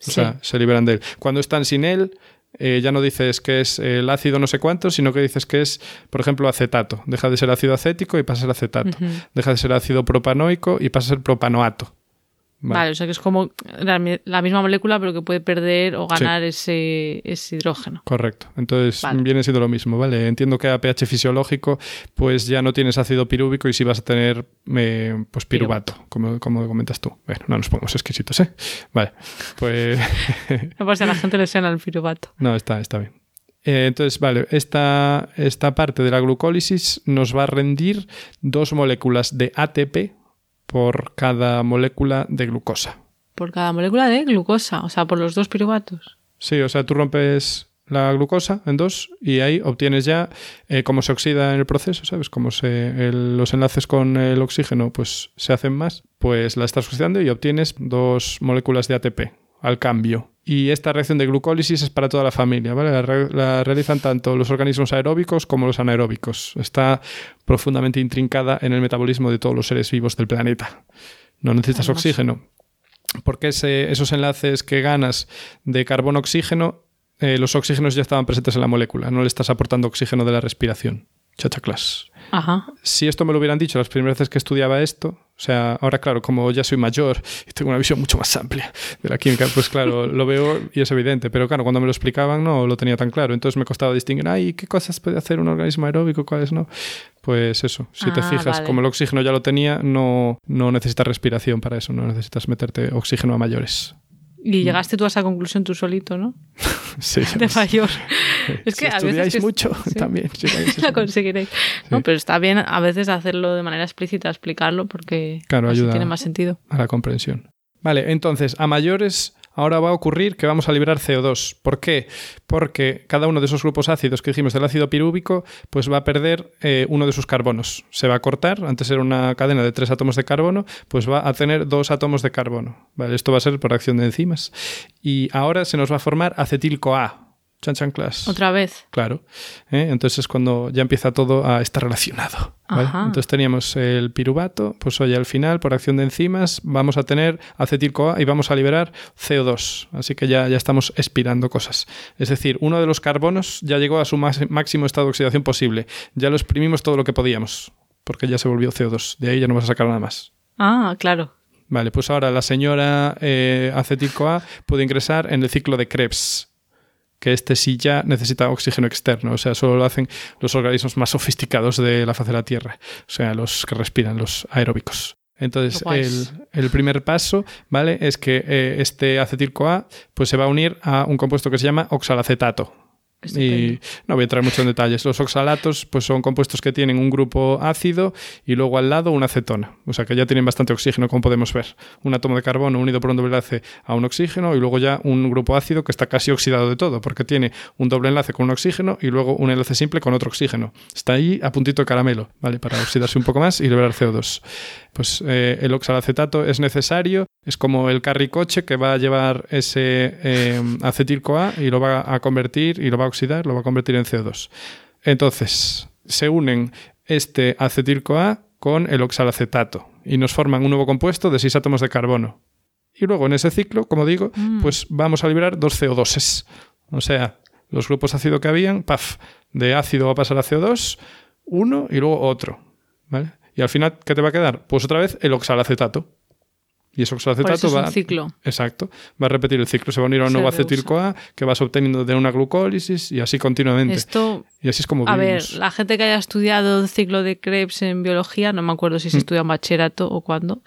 O Sí. sea, se liberan de él. Cuando están sin él, eh, ya no dices que es el ácido no sé cuánto, sino que dices que es, por ejemplo, acetato. Deja de ser ácido acético y pasa a ser acetato. Deja de ser ácido propanoico y pasa a ser propanoato. Vale. o sea que es como la, la, misma molécula, pero que puede perder o ganar ese, ese, hidrógeno. Correcto. Entonces viene siendo lo mismo, ¿vale? Entiendo que a pH fisiológico, pues ya no tienes ácido pirúvico y sí vas a tener eh, pues piruvato, como, como comentas tú. Bueno, no nos pongamos exquisitos, ¿eh? Vale. Pues. [laughs] no pasa, a la gente le suena el piruvato. No, está, está bien. Eh, entonces, vale, esta, esta parte de la glucólisis nos va a rendir dos moléculas de ATP, por cada molécula de glucosa. Por cada molécula de glucosa, o sea, por los dos piruvatos. Sí, o sea, tú rompes la glucosa en dos y ahí obtienes ya eh, cómo se oxida en el proceso, ¿sabes? Como se, los enlaces con el oxígeno pues se hacen más, pues la estás oxidando y obtienes dos moléculas de ATP al cambio. Y esta reacción de glucólisis es para toda la familia, ¿vale? La, realizan tanto los organismos aeróbicos como los anaeróbicos. Está profundamente intrincada en el metabolismo de todos los seres vivos del planeta. No necesitas oxígeno. Porque esos enlaces que ganas de carbono-oxígeno, eh, los oxígenos ya estaban presentes en la molécula, no le estás aportando oxígeno de la respiración. Chachaclas. Ajá. Si esto me lo hubieran dicho las primeras veces que estudiaba esto, o sea, ahora claro, como ya soy mayor y tengo una visión mucho más amplia de la química, pues claro, [laughs] lo veo y es evidente, pero claro, cuando me lo explicaban no lo tenía tan claro, entonces me costaba distinguir, ay, ¿qué cosas puede hacer un organismo aeróbico, cuáles no? Pues eso, si te ah, fijas, como el oxígeno ya lo tenía, no, no necesitas respiración para eso, no necesitas meterte oxígeno a mayores. Y llegaste tú a esa conclusión tú solito, ¿no? [laughs] sí. [laughs] De mayor. [laughs] Es que a veces mucho también. la conseguiréis. No, pero está bien a veces hacerlo de manera explícita, explicarlo, porque claro, ayuda tiene más sentido. A la comprensión. Vale, entonces, a mayores ahora va a ocurrir que vamos a liberar CO2. ¿Por qué? Porque cada uno de esos grupos ácidos que dijimos del ácido pirúvico, pues va a perder eh, uno de sus carbonos. Se va a cortar, antes era una cadena de tres átomos de carbono, pues va a tener dos átomos de carbono. Vale, esto va a ser por acción de enzimas. Y ahora se nos va a formar acetil-CoA, Chan Chan Class. Otra vez. Claro. ¿eh? Entonces es cuando ya empieza todo a estar relacionado. Entonces teníamos el piruvato, pues hoy al final, por acción de enzimas, vamos a tener acetil-CoA y vamos a liberar CO2. Así que ya, ya estamos expirando cosas. Es decir, uno de los carbonos ya llegó a su máximo estado de oxidación posible. Ya lo exprimimos todo lo que podíamos, porque ya se volvió CO2. De ahí ya no vas a sacar nada más. Ah, claro. Vale, pues ahora la señora eh, acetil-CoA puede ingresar en el ciclo de Krebs que este sí ya necesita oxígeno externo, o sea, solo lo hacen los organismos más sofisticados de la faz de la Tierra, o sea, los que respiran, los aeróbicos. Entonces, el, primer paso, ¿vale? Es que eh, este acetil-CoA pues, se va a unir a un compuesto que se llama oxalacetato, y no voy a entrar mucho en detalles. Los oxalatos pues son compuestos que tienen un grupo ácido y luego al lado una acetona. O sea que ya tienen bastante oxígeno, como podemos ver. Un átomo de carbono unido por un doble enlace a un oxígeno y luego ya un grupo ácido que está casi oxidado de todo, porque tiene un doble enlace con un oxígeno y luego un enlace simple con otro oxígeno. Está ahí a puntito de caramelo, ¿vale? Para oxidarse un poco más y liberar CO2. Pues eh, el oxalacetato es necesario, es como el carricoche que va a llevar ese eh, acetil-CoA y lo va a convertir y lo va a oxidar, lo va a convertir en CO2. Entonces, se unen este acetil-CoA con el oxalacetato y nos forman un nuevo compuesto de seis átomos de carbono. Y luego en ese ciclo, como digo, mm. pues vamos a liberar dos CO2. O sea, los grupos ácido que habían, paf, de ácido va a pasar a CO2, uno y luego otro. ¿vale? Y al final, ¿qué te va a quedar? Pues otra vez el oxalacetato. Y ese oxalacetato va. un ciclo. Exacto. Va a repetir el ciclo. Se va a unir a un nuevo acetil-CoA que vas obteniendo de una glucólisis y así continuamente. Esto. Y así es como A ver, la gente que haya estudiado el ciclo de Krebs en biología, no me acuerdo si se mm. estudia en bachillerato o cuándo,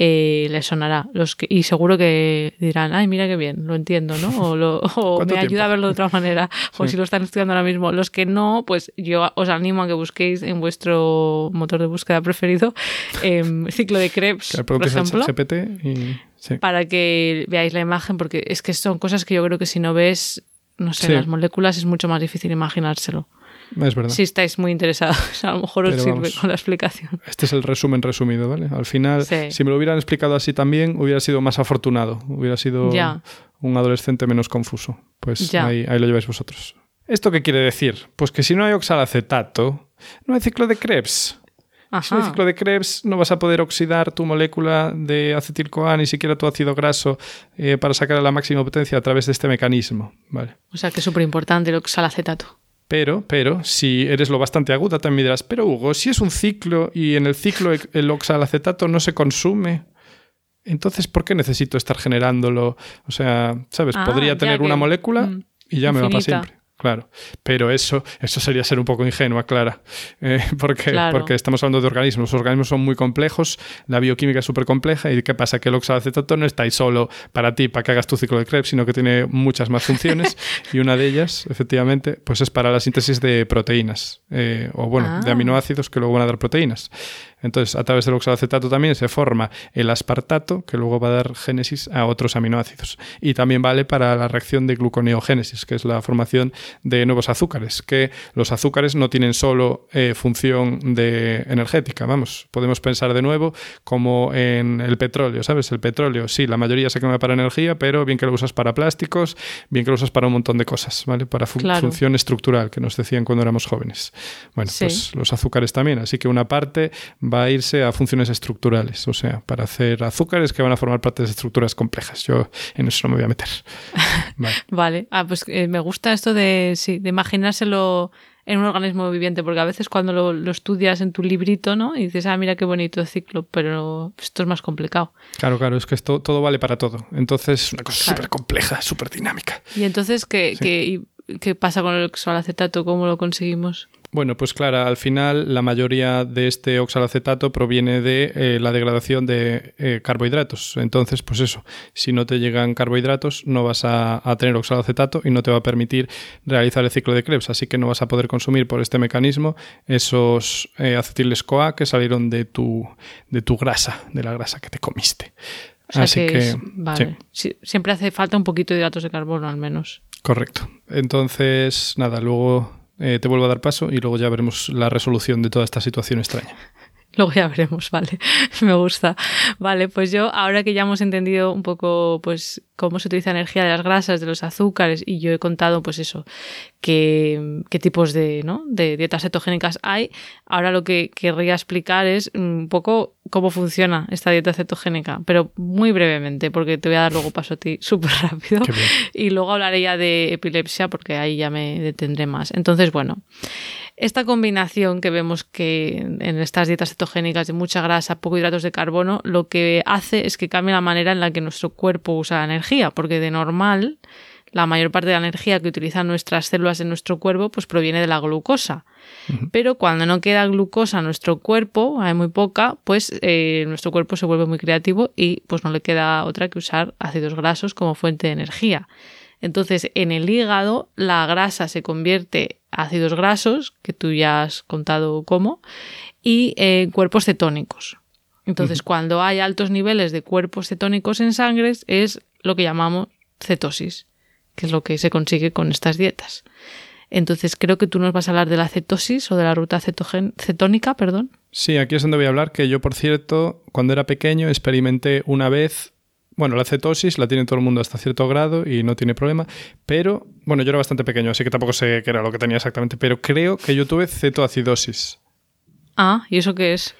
eh, les sonará. Los que, y seguro que dirán, ay, mira qué bien, lo entiendo, ¿no? O, [laughs] me ayuda a verlo de otra manera, [laughs] o si lo están estudiando ahora mismo. Los que no, pues yo os animo a que busquéis en vuestro motor de búsqueda preferido [laughs] em, ciclo de Krebs, por ejemplo, para que veáis la imagen, porque es que son cosas que yo creo que si no ves, no sé, las moléculas es mucho más difícil imaginárselo. Es verdad. Si estáis muy interesados, [laughs] a lo mejor os sirve con la explicación. Este es el resumen resumido, ¿vale? Al final, si me lo hubieran explicado así también, hubiera sido más afortunado. Hubiera sido un adolescente menos confuso. Pues ahí, lo lleváis vosotros. ¿Esto qué quiere decir? Pues que si no hay oxalacetato, no hay ciclo de Krebs. Si no hay ciclo de Krebs, no vas a poder oxidar tu molécula de acetil-CoA, ni siquiera tu ácido graso, eh, para sacar la máxima potencia a través de este mecanismo. ¿vale? O sea que es súper importante el oxalacetato. Pero, pero, si eres lo bastante aguda, también dirás, pero Hugo, si es un ciclo y en el ciclo el oxalacetato no se consume, entonces, ¿por qué necesito estar generándolo? O sea, ¿sabes? Ah, Podría tener que- una molécula mm, y ya me va para siempre. Claro, pero eso, eso sería ser un poco ingenua, Clara, Eh, [laughs] porque, Claro. porque estamos hablando de organismos. Los organismos son muy complejos, la bioquímica es súper compleja y ¿qué pasa? Que el oxalacetato no está ahí solo para ti, para que hagas tu ciclo de Krebs, sino que tiene muchas más funciones [laughs] y una de ellas, efectivamente, pues es para la síntesis de proteínas eh, o bueno, de Ah. aminoácidos que luego van a dar proteínas. Entonces, a través del oxalacetato también se forma el aspartato, que luego va a dar génesis a otros aminoácidos. Y también vale para la reacción de gluconeogénesis, que es la formación de nuevos azúcares, que los azúcares no tienen solo eh, función de energética. Vamos, podemos pensar de nuevo como en el petróleo, ¿sabes? El petróleo, sí, la mayoría se quema para energía, pero bien que lo usas para plásticos, bien que lo usas para un montón de cosas, ¿vale? Para fu- Claro. función estructural, que nos decían cuando éramos jóvenes. Bueno, Sí. pues los azúcares también. Así que una parte va a irse a funciones estructurales, o sea, para hacer azúcares que van a formar parte de estructuras complejas. Yo en eso no me voy a meter. [laughs] Vale. Vale, ah, pues eh, me gusta esto de, sí, de imaginárselo en un organismo viviente, porque a veces cuando lo, lo estudias en tu librito, ¿no? Y dices, ah, mira qué bonito ciclo, pero esto es más complicado. Claro, claro, es que esto todo vale para todo. Entonces es una cosa Claro. súper compleja, súper dinámica. Y entonces, ¿qué, Sí. qué, qué pasa con el oxalacetato? ¿Cómo lo conseguimos? Bueno, pues Clara, al final la mayoría de este oxalacetato proviene de eh, la degradación de eh, carbohidratos. Entonces, pues eso, si no te llegan carbohidratos, no vas a, a tener oxalacetato y no te va a permitir realizar el ciclo de Krebs. Así que no vas a poder consumir por este mecanismo esos eh, acetiles CoA que salieron de tu, de tu grasa, de la grasa que te comiste. O sea Así que, que, es- vale. Sí, siempre hace falta un poquito de hidratos de carbono, al menos. Correcto. Entonces, nada, luego eh, te vuelvo a dar paso y luego ya veremos la resolución de toda esta situación extraña. Luego ya veremos, vale. [laughs] Me gusta. Vale, pues yo, ahora que ya hemos entendido un poco, pues, cómo se utiliza energía de las grasas, de los azúcares, y yo he contado, pues eso, qué, qué tipos de, ¿no? de dietas cetogénicas hay, ahora lo que querría explicar es un poco cómo funciona esta dieta cetogénica, pero muy brevemente, porque te voy a dar luego paso a ti [laughs] súper rápido. Y luego hablaré ya de epilepsia, porque ahí ya me detendré más. Entonces, bueno, esta combinación que vemos que en estas dietas cetogénicas de mucha grasa, poco hidratos de carbono, lo que hace es que cambia la manera en la que nuestro cuerpo usa la energía, porque de normal la mayor parte de la energía que utilizan nuestras células en nuestro cuerpo pues proviene de la glucosa. Pero cuando no queda glucosa en nuestro cuerpo, hay muy poca, pues eh, nuestro cuerpo se vuelve muy creativo y pues no le queda otra que usar ácidos grasos como fuente de energía. Entonces, en el hígado, la grasa se convierte ácidos grasos, que tú ya has contado cómo, y eh, cuerpos cetónicos. Entonces, cuando hay altos niveles de cuerpos cetónicos en sangre, es lo que llamamos cetosis, que es lo que se consigue con estas dietas. Entonces, creo que tú nos vas a hablar de la cetosis o de la ruta cetogen- cetónica, perdón. Sí, aquí es donde voy a hablar que yo, por cierto, cuando era pequeño experimenté una vez, bueno, la cetosis la tiene todo el mundo hasta cierto grado y no tiene problema, pero, bueno, yo era bastante pequeño, así que tampoco sé qué era lo que tenía exactamente, pero creo que yo tuve cetoacidosis. Ah, ¿y eso qué es?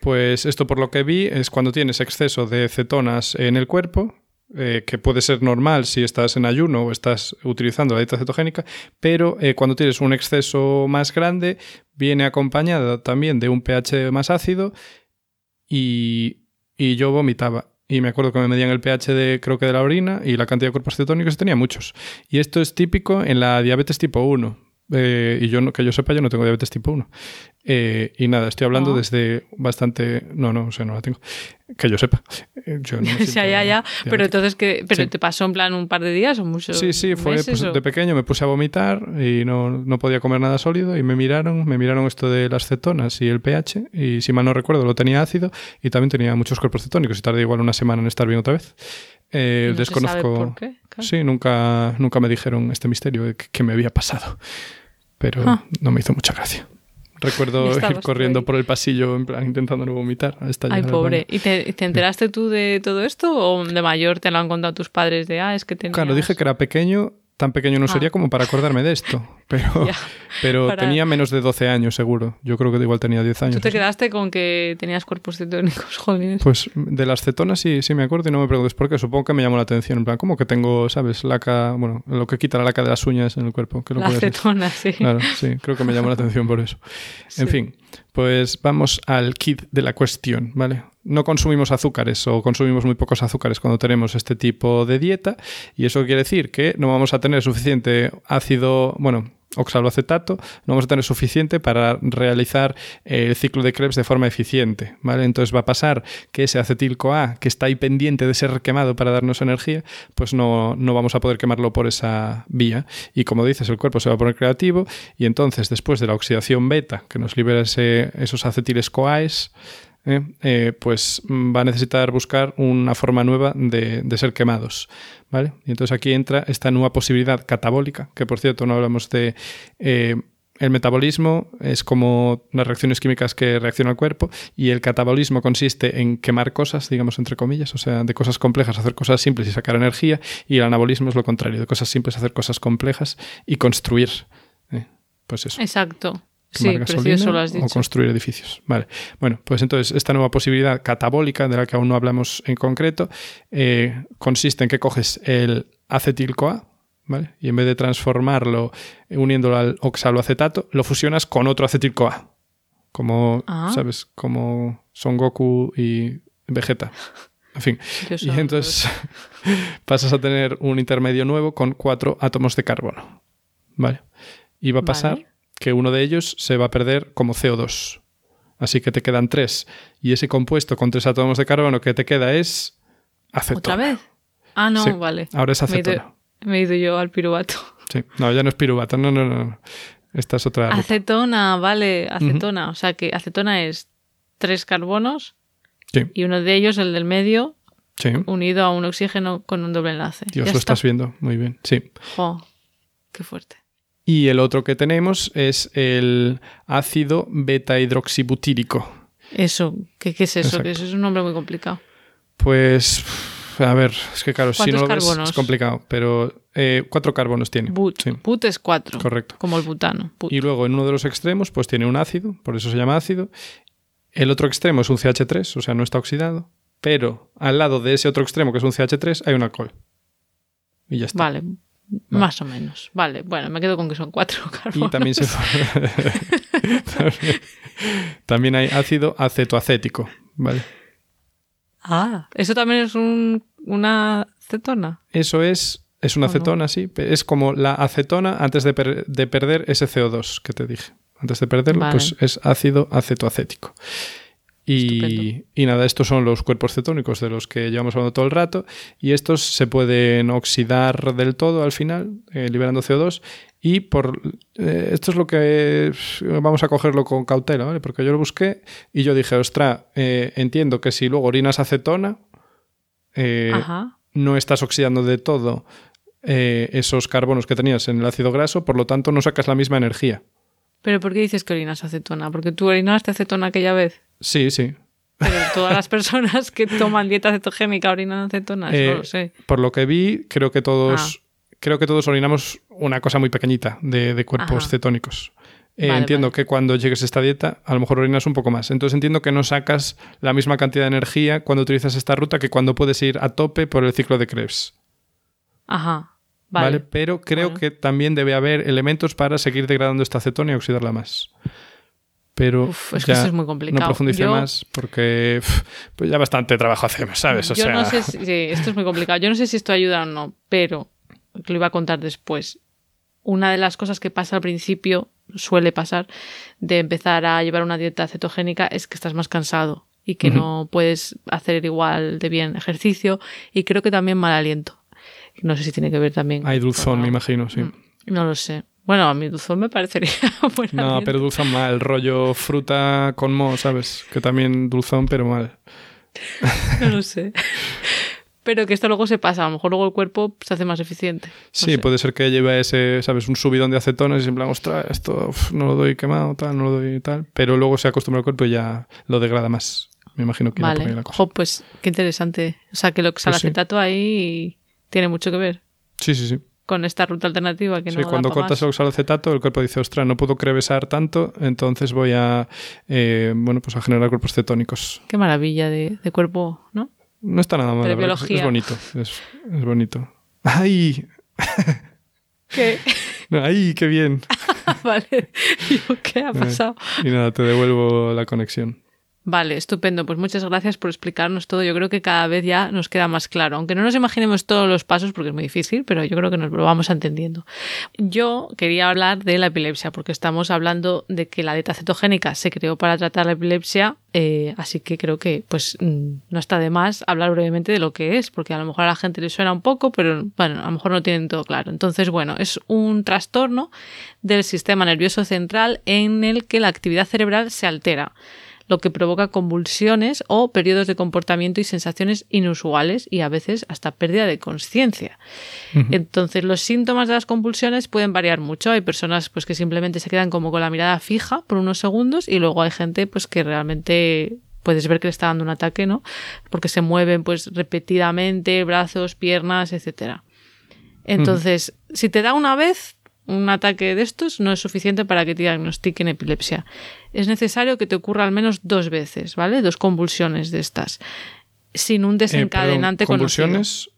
Pues esto por lo que vi es cuando tienes exceso de cetonas en el cuerpo, eh, que puede ser normal si estás en ayuno o estás utilizando la dieta cetogénica, pero eh, cuando tienes un exceso más grande viene acompañada también de un pH más ácido y, y yo vomitaba. Y me acuerdo que me medían el pH de, creo que de la orina y la cantidad de cuerpos cetónicos tenía muchos. Y esto es típico en la diabetes tipo 1. Eh, y yo, no, que yo sepa, yo no tengo diabetes tipo 1. Eh, y nada, estoy hablando Ah. desde bastante... No, no, o sea, no la tengo. Que yo sepa. Eh, Yo no me [laughs] ya, ya, ya. Pero entonces, que ¿pero Sí. te pasó en plan un par de días o muchos Sí, sí, fue meses, pues, o- de pequeño me puse a vomitar y no, no podía comer nada sólido y me miraron, me miraron esto de las cetonas y el pH y si mal no recuerdo lo tenía ácido y también tenía muchos cuerpos cetónicos y tardé igual una semana en estar bien otra vez. Eh, desconozco. por qué, claro. Sí, nunca, nunca me dijeron este misterio que, me había pasado, pero Ah. no me hizo mucha gracia. Recuerdo ir corriendo ahí. por el pasillo en plan intentando no vomitar. hasta Ay, pobre. ¿Y te, te enteraste tú de todo esto o de mayor te lo han contado tus padres de, ah, es que tenías... Claro, dije que era pequeño, tan pequeño no Ah. sería como para acordarme de esto, [laughs] pero, Ya, pero para- tenía menos de 12 años seguro. Yo creo que igual tenía 10 años. Tú te así. quedaste con que tenías cuerpos cetónicos, [laughs] jolines. Pues de las cetonas sí, sí me acuerdo y no me preguntes por qué. Supongo que me llamó la atención. En plan, ¿cómo que tengo, sabes, laca, bueno, lo que quita la laca de las uñas en el cuerpo? ¿Qué lo La puede ser? cetona, sí. Claro, sí, creo que me llamó la [laughs] atención por eso. En fin, pues vamos al kit de la cuestión, ¿vale? No consumimos azúcares o consumimos muy pocos azúcares cuando tenemos este tipo de dieta y eso quiere decir que no vamos a tener suficiente ácido, bueno, oxaloacetato, no vamos a tener suficiente para realizar el ciclo de Krebs de forma eficiente, ¿vale? Entonces va a pasar que ese acetil-CoA que está ahí pendiente de ser quemado para darnos energía, pues no, no vamos a poder quemarlo por esa vía y como dices, el cuerpo se va a poner creativo y entonces después de la oxidación beta que nos libera ese, esos acetiles CoAs, ¿eh? Eh, pues va a necesitar buscar una forma nueva de, de, ser quemados. ¿vale? Y entonces aquí entra esta nueva posibilidad catabólica, que por cierto no hablamos de... Eh, el metabolismo es como las reacciones químicas que reacciona el cuerpo y el catabolismo consiste en quemar cosas, digamos entre comillas, o sea, de cosas complejas hacer cosas simples y sacar energía y el anabolismo es lo contrario, de cosas simples hacer cosas complejas y construir. Pues eso. Exacto sí, gasolina lo has dicho. o construir edificios. Vale. Bueno, pues entonces esta nueva posibilidad catabólica, de la que aún no hablamos en concreto, eh, consiste en que coges el acetil-CoA, ¿vale? Y en vez de transformarlo uniéndolo al oxaloacetato, lo fusionas con otro acetil-CoA. Como, ah. ¿sabes? Como Son Goku y Vegeta. En fin. [laughs] y entonces [laughs] pasas a tener un intermedio nuevo con cuatro átomos de carbono. ¿Vale? Y va a pasar que uno de ellos se va a perder como CO2. Así que te quedan tres. Y ese compuesto con tres átomos de carbono que te queda es acetona. ¿Otra vez? Ah, no, vale. Ahora es acetona. Me he, ido, yo al piruvato. Sí, no, ya no es piruvato, no, no, no. Esta es otra. Acetona, vale, acetona. O sea que acetona es tres carbonos sí. y uno de ellos, el del medio, sí. unido a un oxígeno con un doble enlace. Dios, lo estás viendo, muy bien, sí. Jo, qué fuerte. Y el otro que tenemos es el ácido beta hidroxibutírico. Eso, ¿qué, es eso? Que eso es un nombre muy complicado. Pues, a ver, es que claro, si no lo ves es complicado, pero eh, cuatro carbonos tiene. But, but es cuatro. Correcto. Como el butano. Y luego en uno de los extremos, pues tiene un ácido, por eso se llama ácido. El otro extremo es un CH3, o sea, no está oxidado. Pero al lado de ese otro extremo, que es un CH3, hay un alcohol. Y ya está. Vale, más o menos. Vale, bueno, me quedo con que son cuatro carbonos. [laughs] Y también, se... [laughs] también hay ácido acetoacético, ¿vale? Ah, ¿eso también es un, una acetona? Eso es, es una acetona, sí. Es como la acetona antes de, de, perder ese CO2 que te dije. Antes de perderlo, pues es ácido acetoacético. Y, nada, estos son los cuerpos cetónicos de los que llevamos hablando todo el rato y estos se pueden oxidar del todo al final, eh, liberando CO2 y por eh, esto es lo que vamos a cogerlo con cautela, ¿vale? Porque yo lo busqué y yo dije, ostra, eh, entiendo que si luego orinas acetona, no estás oxidando de todo esos carbonos que tenías en el ácido graso, por lo tanto no sacas la misma energía. ¿Pero por qué dices que orinas acetona? ¿Porque tú orinaste acetona aquella vez? Sí, sí. Pero todas las personas que toman dieta cetogénica orinan acetona, no eh, lo sé. Por lo que vi, creo que todos, ah. creo que todos orinamos una cosa muy pequeñita de, cuerpos cetónicos. Eh, entiendo que cuando llegues a esta dieta, a lo mejor orinas un poco más. Entonces entiendo que no sacas la misma cantidad de energía cuando utilizas esta ruta que cuando puedes ir a tope por el ciclo de Krebs. Ajá. Vale. Pero creo que también debe haber elementos para seguir degradando esta acetona y oxidarla más pero es que eso es muy complicado. no profundice más porque pues ya bastante trabajo hacemos, ¿sabes? yo no sé si, esto es muy complicado. Yo no sé si esto ayuda o no, pero lo iba a contar después. Una de las cosas que pasa al principio, suele pasar, de empezar a llevar una dieta cetogénica es que estás más cansado y que no puedes hacer igual de bien ejercicio y creo que también mal aliento. No sé si tiene que ver también. Hay dulzón, me imagino, sí. No lo sé. Bueno, a mi dulzón me parecería [laughs] No, pero dulzón mal, rollo fruta con mo, ¿sabes? Que también dulzón, pero mal. [laughs] No lo sé. Pero que esto luego se pasa, a lo mejor luego el cuerpo se hace más eficiente. sí, puede ser que lleve ese, ¿sabes? Un subidón de acetones y en plan, ostras, esto no lo doy quemado, tal, no lo doy tal. Pero luego se acostumbra el cuerpo y ya lo degrada más. Me imagino que vale. la cosa. pues qué interesante. O sea, que lo que pues acetato ahí tiene mucho que ver. Sí, sí, sí con esta ruta alternativa que sí, cuando cortas el oxalocetato el cuerpo dice, ostras, no puedo crevesar tanto, entonces voy a, eh, bueno, pues a generar cuerpos cetónicos. Qué maravilla de, cuerpo, ¿no? No está nada mal, es, bonito, es, bonito. ¡Ay! ¿Qué? [laughs] ¡Ay, qué bien! [laughs] vale, ¿qué ha pasado? y nada, te devuelvo la conexión. Vale, estupendo. Pues muchas gracias por explicarnos todo. Yo creo que cada vez ya nos queda más claro. Aunque no nos imaginemos todos los pasos porque es muy difícil, pero yo creo que nos lo vamos entendiendo. Yo quería hablar de la epilepsia porque estamos hablando de que la dieta cetogénica se creó para tratar la epilepsia, eh, así que creo que pues mm, no está de más hablar brevemente de lo que es, porque a lo mejor a la gente le suena un poco, pero bueno, a lo mejor no tienen todo claro. Entonces, bueno, es un trastorno del sistema nervioso central en el que la actividad cerebral se altera lo que provoca convulsiones o periodos de comportamiento y sensaciones inusuales y a veces hasta pérdida de conciencia. Entonces, los síntomas de las convulsiones pueden variar mucho. Hay personas pues que simplemente se quedan como con la mirada fija por unos segundos y luego hay gente pues que realmente puedes ver que le está dando un ataque, ¿no? Porque se mueven pues repetidamente, brazos, piernas, etcétera. Entonces, si te da una vez, un ataque de estos no es suficiente para que te diagnostiquen epilepsia. Es necesario que te ocurra al menos dos veces, ¿vale? Dos convulsiones de estas, sin un desencadenante eh, ¿Convulsiones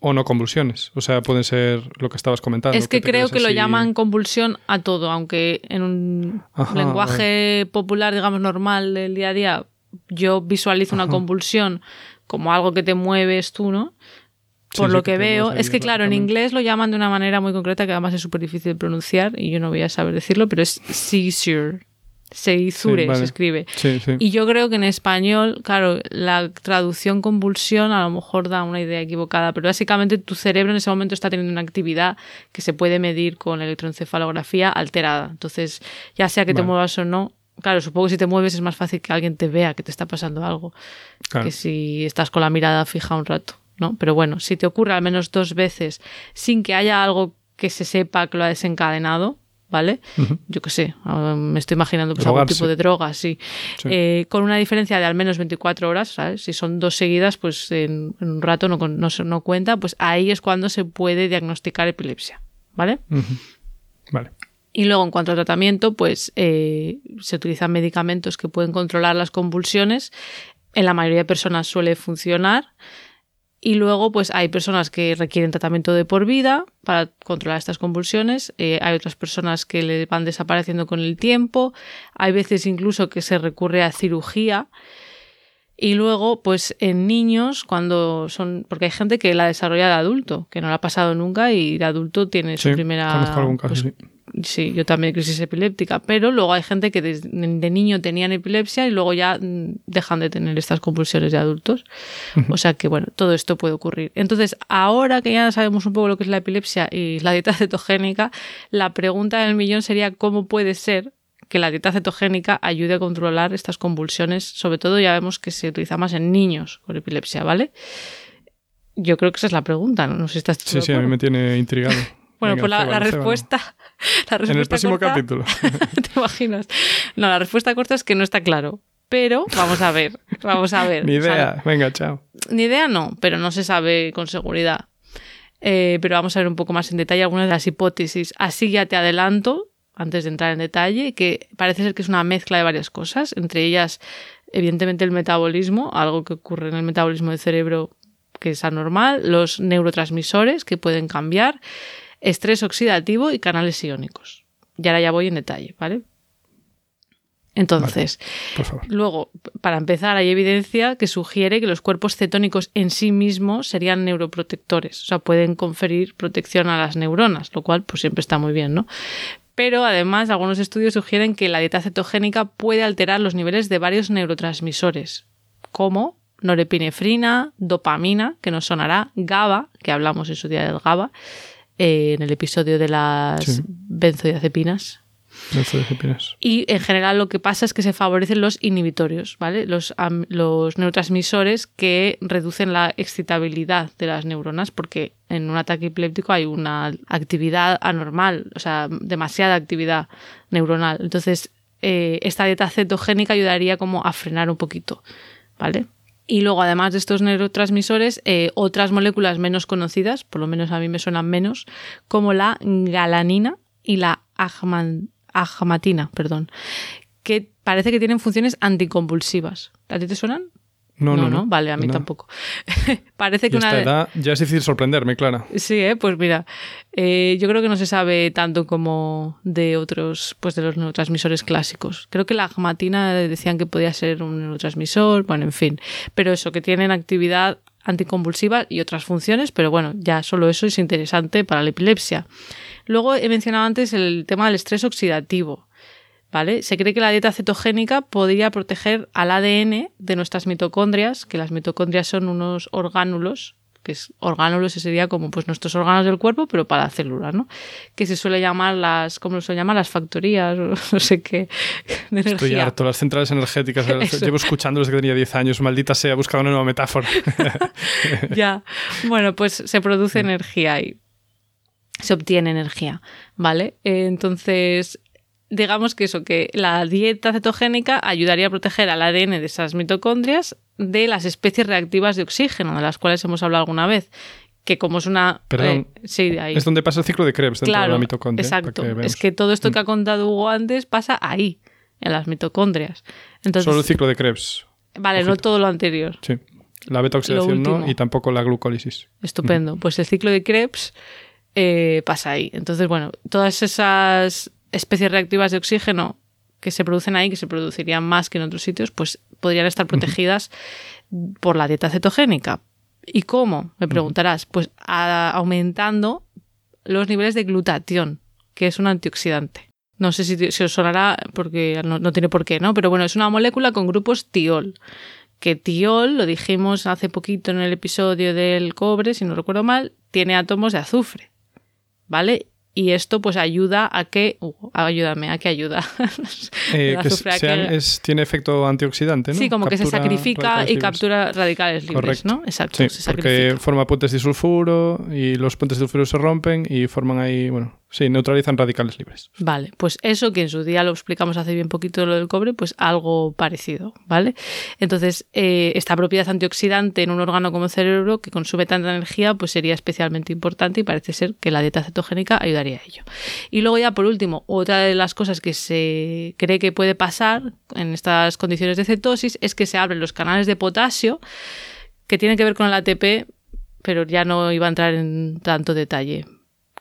o no convulsiones? O sea, pueden ser lo que estabas comentando. Es que, creo que lo llaman convulsión a todo, aunque en un lenguaje popular, digamos, normal del día a día, yo visualizo una convulsión como algo que te mueves tú, ¿no? Por lo que, veo, es que claro, en inglés lo llaman de una manera muy concreta que además es súper difícil de pronunciar y yo no voy a saber decirlo, pero es seizure. Seizure se escribe. Y yo creo que en español, claro, la traducción convulsión a lo mejor da una idea equivocada, pero básicamente tu cerebro en ese momento está teniendo una actividad que se puede medir con electroencefalografía alterada. Entonces, ya sea que te muevas o no, claro, supongo que si te mueves es más fácil que alguien te vea que te está pasando algo que si estás con la mirada fija un rato. ¿No? Pero bueno, si te ocurre al menos dos veces sin que haya algo que se sepa que lo ha desencadenado, ¿vale? Yo qué sé, ah, me estoy imaginando pues, algún tipo de droga, sí. Eh, con una diferencia de al menos 24 horas, ¿sabes? Si son dos seguidas, pues en, un rato no, no, no, cuenta, pues ahí es cuando se puede diagnosticar epilepsia, ¿vale? Vale. Y luego, en cuanto al tratamiento, pues eh, se utilizan medicamentos que pueden controlar las convulsiones. En la mayoría de personas suele funcionar. Y luego, pues hay personas que requieren tratamiento de por vida para controlar estas convulsiones. Eh, hay otras personas que le van desapareciendo con el tiempo. Hay veces incluso que se recurre a cirugía. Y luego, pues en niños, cuando son. Porque hay gente que la desarrolla de adulto, que no la ha pasado nunca y de adulto tiene su primera. algún caso, pues, Sí, yo también crisis epiléptica, pero luego hay gente que de niño tenían epilepsia y luego ya mm, dejan de tener estas convulsiones de adultos. O sea que, bueno, todo esto puede ocurrir. Entonces, ahora que ya sabemos un poco lo que es la epilepsia y la dieta [laughs] cetogénica, la pregunta del millón sería cómo puede ser que la dieta cetogénica ayude a controlar estas convulsiones. Sobre todo ya vemos que se utiliza más en niños con epilepsia, ¿vale? Yo creo que esa es la pregunta, no, sé si estás... Sí, sí, a mí me tiene intrigado. [laughs] Bueno, pues la, respuesta, [laughs] En el próximo capítulo. [laughs] ¿Te imaginas? No, la respuesta corta es que no está claro. Pero vamos a ver, vamos a ver. [laughs] Ni idea, venga, chao. Ni idea no, pero no se sabe con seguridad. Eh, pero vamos a ver un poco más en detalle algunas de las hipótesis. Así ya te adelanto, antes de entrar en detalle, que parece ser que es una mezcla de varias cosas, entre ellas, evidentemente, el metabolismo, algo que ocurre en el metabolismo del cerebro que es anormal, los neurotransmisores que pueden cambiar, estrés oxidativo y canales iónicos. Y ahora ya voy en detalle, ¿vale? Entonces, luego, para empezar, hay evidencia que sugiere que los cuerpos cetónicos en sí mismos serían neuroprotectores, o sea, pueden conferir protección a las neuronas, lo cual pues siempre está muy bien, ¿no? Pero además, algunos estudios sugieren que la dieta cetogénica puede alterar los niveles de varios neurotransmisores, como norepinefrina, dopamina, que nos sonará, GABA, que hablamos en su día del GABA, eh, en el episodio de las benzodiazepinas. Benzodiazepinas. Y en general lo que pasa es que se favorecen los inhibitorios, ¿vale? Los, los neurotransmisores que reducen la excitabilidad de las neuronas, porque en un ataque epiléptico hay una actividad anormal, o sea, demasiada actividad neuronal. Entonces, eh, esta dieta cetogénica ayudaría como a frenar un poquito, ¿vale? Y luego, además de estos neurotransmisores, eh, otras moléculas menos conocidas, por lo menos a mí me suenan menos, como la galanina y la agmatina, perdón, que parece que tienen funciones anticonvulsivas. ¿A ti te suenan? No, no, no, no. Vale, a mí No. tampoco. [laughs] Parece que a esta una. edad ya es difícil sorprenderme, Clara. Sí, ¿eh? pues mira, eh, yo creo que no se sabe tanto como de otros, pues de los neurotransmisores clásicos. Creo que la agmatina decían que podía ser un neurotransmisor, bueno, en fin. Pero eso, que tienen actividad anticonvulsiva y otras funciones, pero bueno, ya solo eso es interesante para la epilepsia. Luego he mencionado antes el tema del estrés oxidativo. ¿Vale? Se cree que la dieta cetogénica podría proteger al ADN de nuestras mitocondrias, que las mitocondrias son unos orgánulos, que es orgánulos sería como pues nuestros órganos del cuerpo, pero para células, ¿no? Que se suele llamar las, ¿cómo se llama? Las factorías, [laughs] o no sé qué, de energía. Estoy harto, las centrales energéticas. Eso. Llevo escuchando desde que tenía 10 años. Maldita sea, buscando una nueva metáfora. [laughs] ya. Bueno, pues se produce energía ahí. Se obtiene energía, ¿vale? Eh, Entonces, digamos que eso, que la dieta cetogénica ayudaría a proteger al ADN de esas mitocondrias de las especies reactivas de oxígeno, de las cuales hemos hablado alguna vez. Que como es una... Perdón. eh, sí, de ahí. es donde pasa el ciclo de Krebs dentro de Claro, la mitocondria. exacto. que es que todo esto que ha contado Hugo antes pasa ahí, en las mitocondrias. Entonces, Solo el ciclo de Krebs. vale, no todo lo anterior. Sí. La beta oxidación no y tampoco la glucólisis. Estupendo. Pues el ciclo de Krebs eh, pasa ahí. Entonces, bueno, todas esas especies reactivas de oxígeno que se producen ahí, que se producirían más que en otros sitios, pues podrían estar protegidas por la dieta cetogénica. ¿Y cómo? Me preguntarás. Pues a- aumentando los niveles de glutatión, que es un antioxidante. No sé si, si os sonará, porque no, no tiene por qué, ¿no? Pero bueno, es una molécula con grupos tiol. Que tiol, lo dijimos hace poquito en el episodio del cobre, si no recuerdo mal, tiene átomos de azufre. ¿Vale? Y esto pues ayuda a que... Hugo, ayúdame, ¿a qué ayuda? [laughs] Eh, que sean- aquel- es- tiene efecto antioxidante, ¿no? Sí, como que se sacrifica y captura radicales libres, Correcto. ¿no? Exacto, Sí, se porque sacrifica. forma puentes de sulfuro y los puentes de sulfuro se rompen y forman ahí, bueno, sí, neutralizan radicales libres. Vale, pues eso que en su día lo explicamos hace bien poquito lo del cobre, pues algo parecido, ¿vale? Entonces, eh, esta propiedad antioxidante en un órgano como el cerebro que consume tanta energía, pues sería especialmente importante y parece ser que la dieta cetogénica ayudaría a ello. Y luego ya por último, otra de las cosas que se cree que puede pasar en estas condiciones de cetosis es que se abren los canales de potasio que tienen que ver con el ATP, pero ya no iba a entrar en tanto detalle.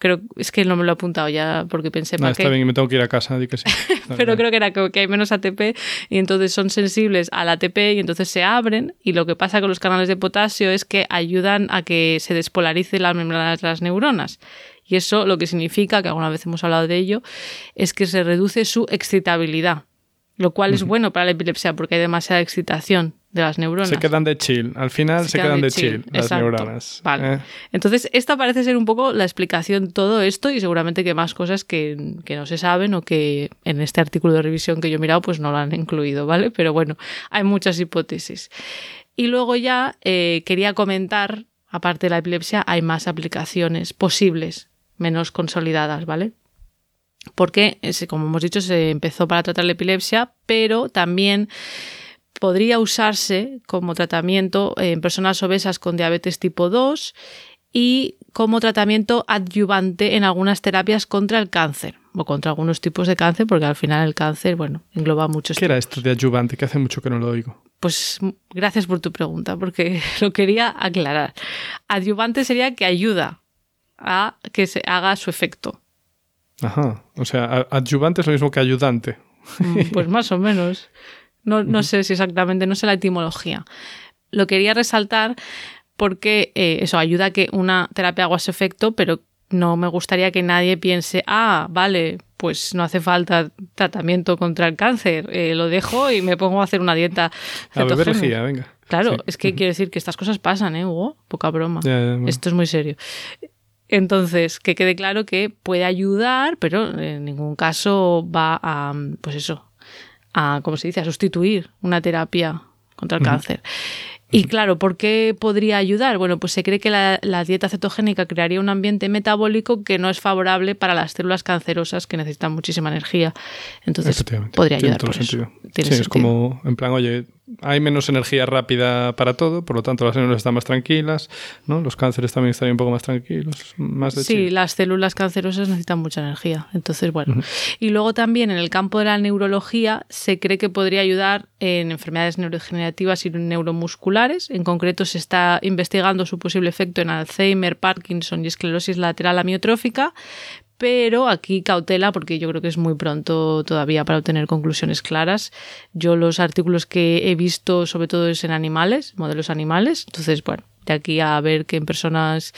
Creo, es que no me lo he apuntado ya porque pensé para está qué. bien, y me tengo que ir a casa, di que sí. [laughs] Pero creo que era que hay menos ATP y entonces son sensibles al ATP y entonces se abren y lo que pasa con los canales de potasio es que ayudan a que se despolarice la membrana de las neuronas. Y eso lo que significa, que alguna vez hemos hablado de ello, es que se reduce su excitabilidad. Lo cual es bueno para la epilepsia porque hay demasiada excitación de las neuronas. Se quedan de chill. Al final se, quedan, de chill, las exacto. neuronas. Vale. ¿eh? Entonces, esta parece ser un poco la explicación todo esto y seguramente que más cosas que, que no se saben o que en este artículo de revisión que yo he mirado pues no lo han incluido, ¿vale? Pero bueno, hay muchas hipótesis. Y luego ya eh, quería comentar, aparte de la epilepsia, hay más aplicaciones posibles, menos consolidadas, ¿vale? Porque, ese, como hemos dicho, se empezó para tratar la epilepsia, pero también podría usarse como tratamiento en personas obesas con diabetes tipo 2 y como tratamiento adyuvante en algunas terapias contra el cáncer o contra algunos tipos de cáncer, porque al final el cáncer, bueno, engloba muchos ¿Qué era esto de adyuvante? Que hace mucho que no lo oigo. pues gracias por tu pregunta, porque [laughs] lo quería aclarar. Adyuvante sería que ayuda a que se haga su efecto. Ajá. O sea, adyuvante es lo mismo que ayudante. Mm, Pues [laughs] más o menos. No, no sé si exactamente, no sé la etimología. Lo quería resaltar porque eh, eso ayuda a que una terapia haga su efecto, pero no me gustaría que nadie piense, ah, vale, pues no hace falta tratamiento contra el cáncer, eh, lo dejo y me pongo a hacer una dieta. A beber cetogénica". lejía, venga. Claro, Sí. es que quiero decir que estas cosas pasan, ¿eh, Hugo? Poca broma. Ya, ya, bueno. Esto es muy serio. Entonces, que quede claro que puede ayudar, pero en ningún caso va a, pues eso, a, ¿cómo se dice?, a sustituir una terapia contra el cáncer. Y claro, ¿por qué podría ayudar? Bueno, pues se cree que la, la dieta cetogénica crearía un ambiente metabólico que no es favorable para las células cancerosas que necesitan muchísima energía. Entonces, podría ayudar todo por eso. sentido. Tiene sí, es como, en plan, oye, hay menos energía rápida para todo, por lo tanto las células están más tranquilas, ¿no? Los cánceres también están un poco más tranquilos, más de Sí, chill. las células cancerosas necesitan mucha energía. Entonces, bueno. Y luego también en el campo de la neurología se cree que podría ayudar en enfermedades neurodegenerativas y neuromusculares. En concreto, se está investigando su posible efecto en Alzheimer, Parkinson y esclerosis lateral amiotrófica. Pero aquí cautela porque yo creo que es muy pronto todavía para obtener conclusiones claras. Yo los artículos que he visto sobre todo es en animales, modelos animales. Entonces, bueno, de aquí a ver que en personas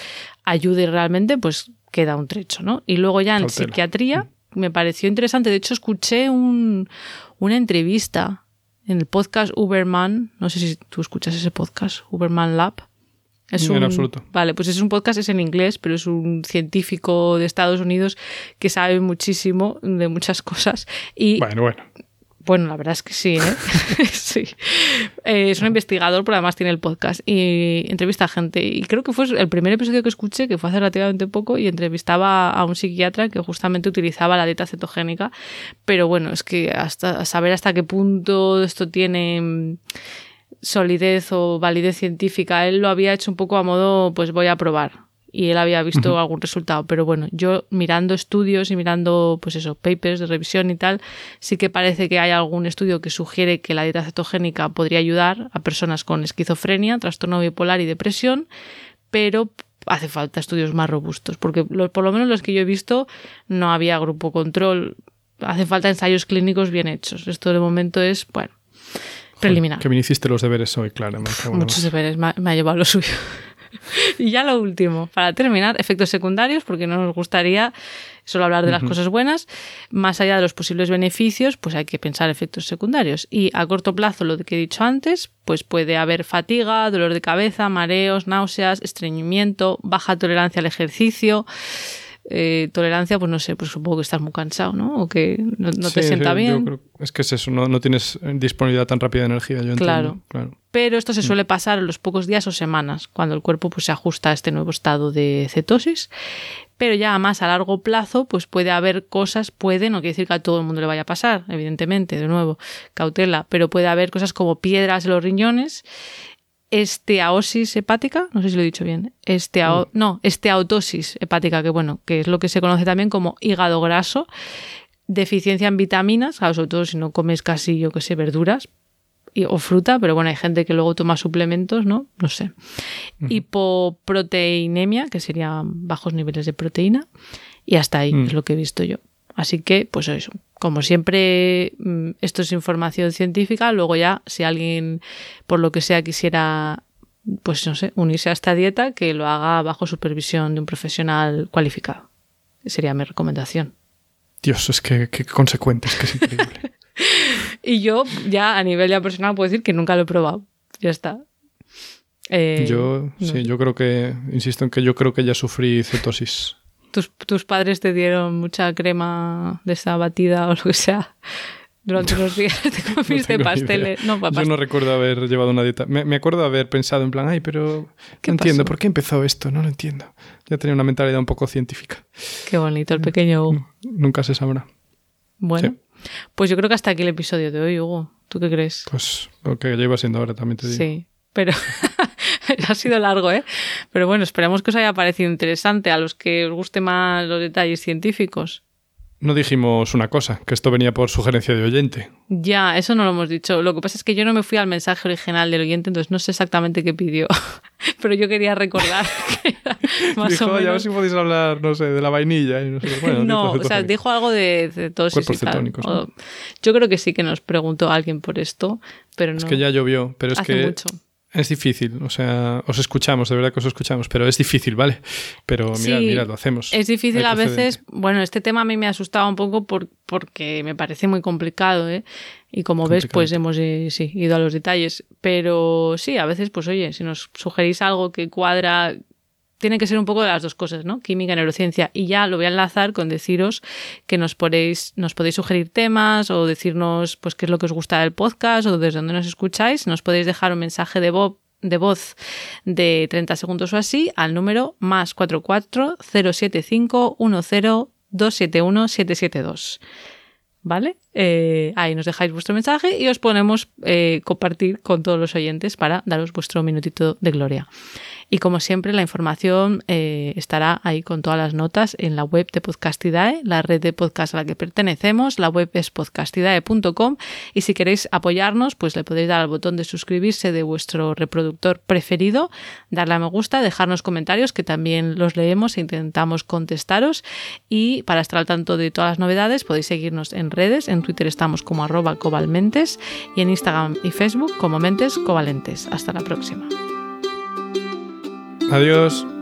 ayude realmente, pues queda un trecho, ¿no? Y luego ya en Cautela. psiquiatría me pareció interesante. De hecho, escuché un, una entrevista en el podcast Uberman. No sé si tú escuchas ese podcast, Uberman Lab. Es En un, absoluto. Vale, pues es un podcast, es en inglés, pero es un científico de Estados Unidos que sabe muchísimo de muchas cosas. Y Bueno, bueno. bueno, la verdad es que sí, ¿eh? [laughs] [laughs] sí. Eh, es un investigador, pero además tiene el podcast y entrevista a gente. Y creo que fue el primer episodio que escuché, que fue hace relativamente poco, y entrevistaba a un psiquiatra que justamente utilizaba la dieta cetogénica. Pero bueno, es que hasta saber hasta qué punto esto tiene solidez o validez científica, él lo había hecho un poco a modo, pues voy a probar. Y él había visto algún resultado. Pero bueno, yo mirando estudios y mirando, pues eso, papers de revisión y tal, sí que parece que hay algún estudio que sugiere que la dieta cetogénica podría ayudar a personas con esquizofrenia, trastorno bipolar y depresión, pero hace falta estudios más robustos, porque lo- por lo menos los que yo he visto no había grupo control, hace falta ensayos clínicos bien hechos. Esto de momento es, bueno, preliminar. Que bien hiciste los deberes hoy, la Muchos deberes, me ha, me ha llevado lo suyo. [laughs] y ya lo último, para terminar, efectos secundarios, porque no nos gustaría solo hablar de las cosas buenas. Más allá de los posibles beneficios, pues hay que pensar efectos secundarios. Y a corto plazo, lo que he dicho antes, pues puede haber fatiga, dolor de cabeza, mareos, náuseas, estreñimiento, baja tolerancia al ejercicio. Eh, tolerancia, pues no sé, pues supongo que estás muy cansado, ¿no? O que no, no te sienta sí, bien. yo creo- es que es eso, no, no tienes disponibilidad tan rápida de energía. Yo entiendo, Claro. claro. pero esto se suele pasar en los pocos días o semanas, cuando el cuerpo pues, se ajusta a este nuevo estado de cetosis. Pero ya más a largo plazo, pues puede haber cosas, puede, no quiere decir que a todo el mundo le vaya a pasar, evidentemente, de nuevo, cautela, pero puede haber cosas como piedras en los riñones, esteaosis hepática, no sé si lo he dicho bien, esteao, no, hepática, que bueno, que es lo que se conoce también como hígado graso, deficiencia en vitaminas, claro, sobre todo si no comes casi, yo que sé, verduras, y- o fruta, pero bueno, hay gente que luego toma suplementos, ¿no? No sé. Hipoproteinemia, que serían bajos niveles de proteína, y hasta ahí Mm. es lo que he visto yo. Así que, pues eso, como siempre, mm, esto es información científica, luego ya, si alguien, por lo que sea, quisiera, pues no sé, unirse a esta dieta, que lo haga bajo supervisión de un profesional cualificado. Sería mi recomendación. Dios, es que, que consecuente, es que es increíble. [laughs] Y yo, ya a nivel ya personal, puedo decir que nunca lo he probado. Ya está. Eh, yo, no. sí, yo creo que, insisto en que yo creo que ya sufrí cetosis. ¿Tus, tus padres te dieron mucha crema de esa batida o lo que sea durante unos días. [laughs] Te No comiste pasteles. idea. No, pa- Yo no recuerdo haber llevado una dieta. Me, me acuerdo de haber pensado en plan, ay, pero ¿Qué no entiendo, pasó? ¿por qué empezó esto? No lo entiendo. Ya tenía una mentalidad un poco científica. Qué bonito, el pequeño Hugo. Nunca se sabrá. Bueno, Sí. pues yo creo que hasta aquí el episodio de hoy, Hugo. ¿Tú qué crees? Pues lo que lleva siendo ahora, también te digo. Sí, pero [laughs] [laughs] ha sido largo, ¿eh? Pero bueno, esperamos que os haya parecido interesante a los que os guste más los detalles científicos. No dijimos una cosa, que esto venía por sugerencia de oyente. Ya, eso no lo hemos dicho. Lo que pasa es que yo no me fui al mensaje original del oyente, entonces no sé exactamente qué pidió. [laughs] Pero yo quería recordar [laughs] que era más Dijo, o "Oye, a ver menos... si podéis hablar, no sé, de la vainilla. Y no sé. Bueno, no, dijo o sea, dijo algo de cetosis Cuerpos y tal. cetónicos, Yo creo que sí que nos preguntó alguien por esto, pero no. Es que ya llovió, pero es hace que mucho. Es difícil. O sea, os escuchamos, de verdad que os escuchamos, pero es difícil, ¿vale? Pero mirad, Sí, mirad, lo hacemos. Es difícil a veces. Bueno, este tema a mí me asustaba un poco por- porque me parece muy complicado, ¿eh? Y como ves, pues hemos eh, sí, ido a los detalles. Pero sí, a veces, pues oye, si nos sugerís algo que cuadra. Tiene que ser un poco de las dos cosas, ¿no? Química, neurociencia. Y ya lo voy a enlazar con deciros que nos podéis, sugerir temas o decirnos pues qué es lo que os gusta del podcast o desde dónde nos escucháis. Nos podéis dejar un mensaje de voz de voz de 30 segundos o así al número más 44 075 10 271 772. ¿vale? Eh, ahí nos dejáis vuestro mensaje y os ponemos eh, compartir con todos los oyentes para daros vuestro minutito de gloria. Y como siempre, la información eh, estará ahí con todas las notas en la web de Podcastidae, la red de podcast a la que pertenecemos. La web es podcastidae.com y si queréis apoyarnos, pues le podéis dar al botón de suscribirse de vuestro reproductor preferido, darle a me gusta, dejarnos comentarios que también los leemos e intentamos contestaros. Y para estar al tanto de todas las novedades, podéis seguirnos en redes. En Twitter estamos como arroba cobalmentes y en Instagram y Facebook como mentes covalentes. Hasta la próxima. Adiós.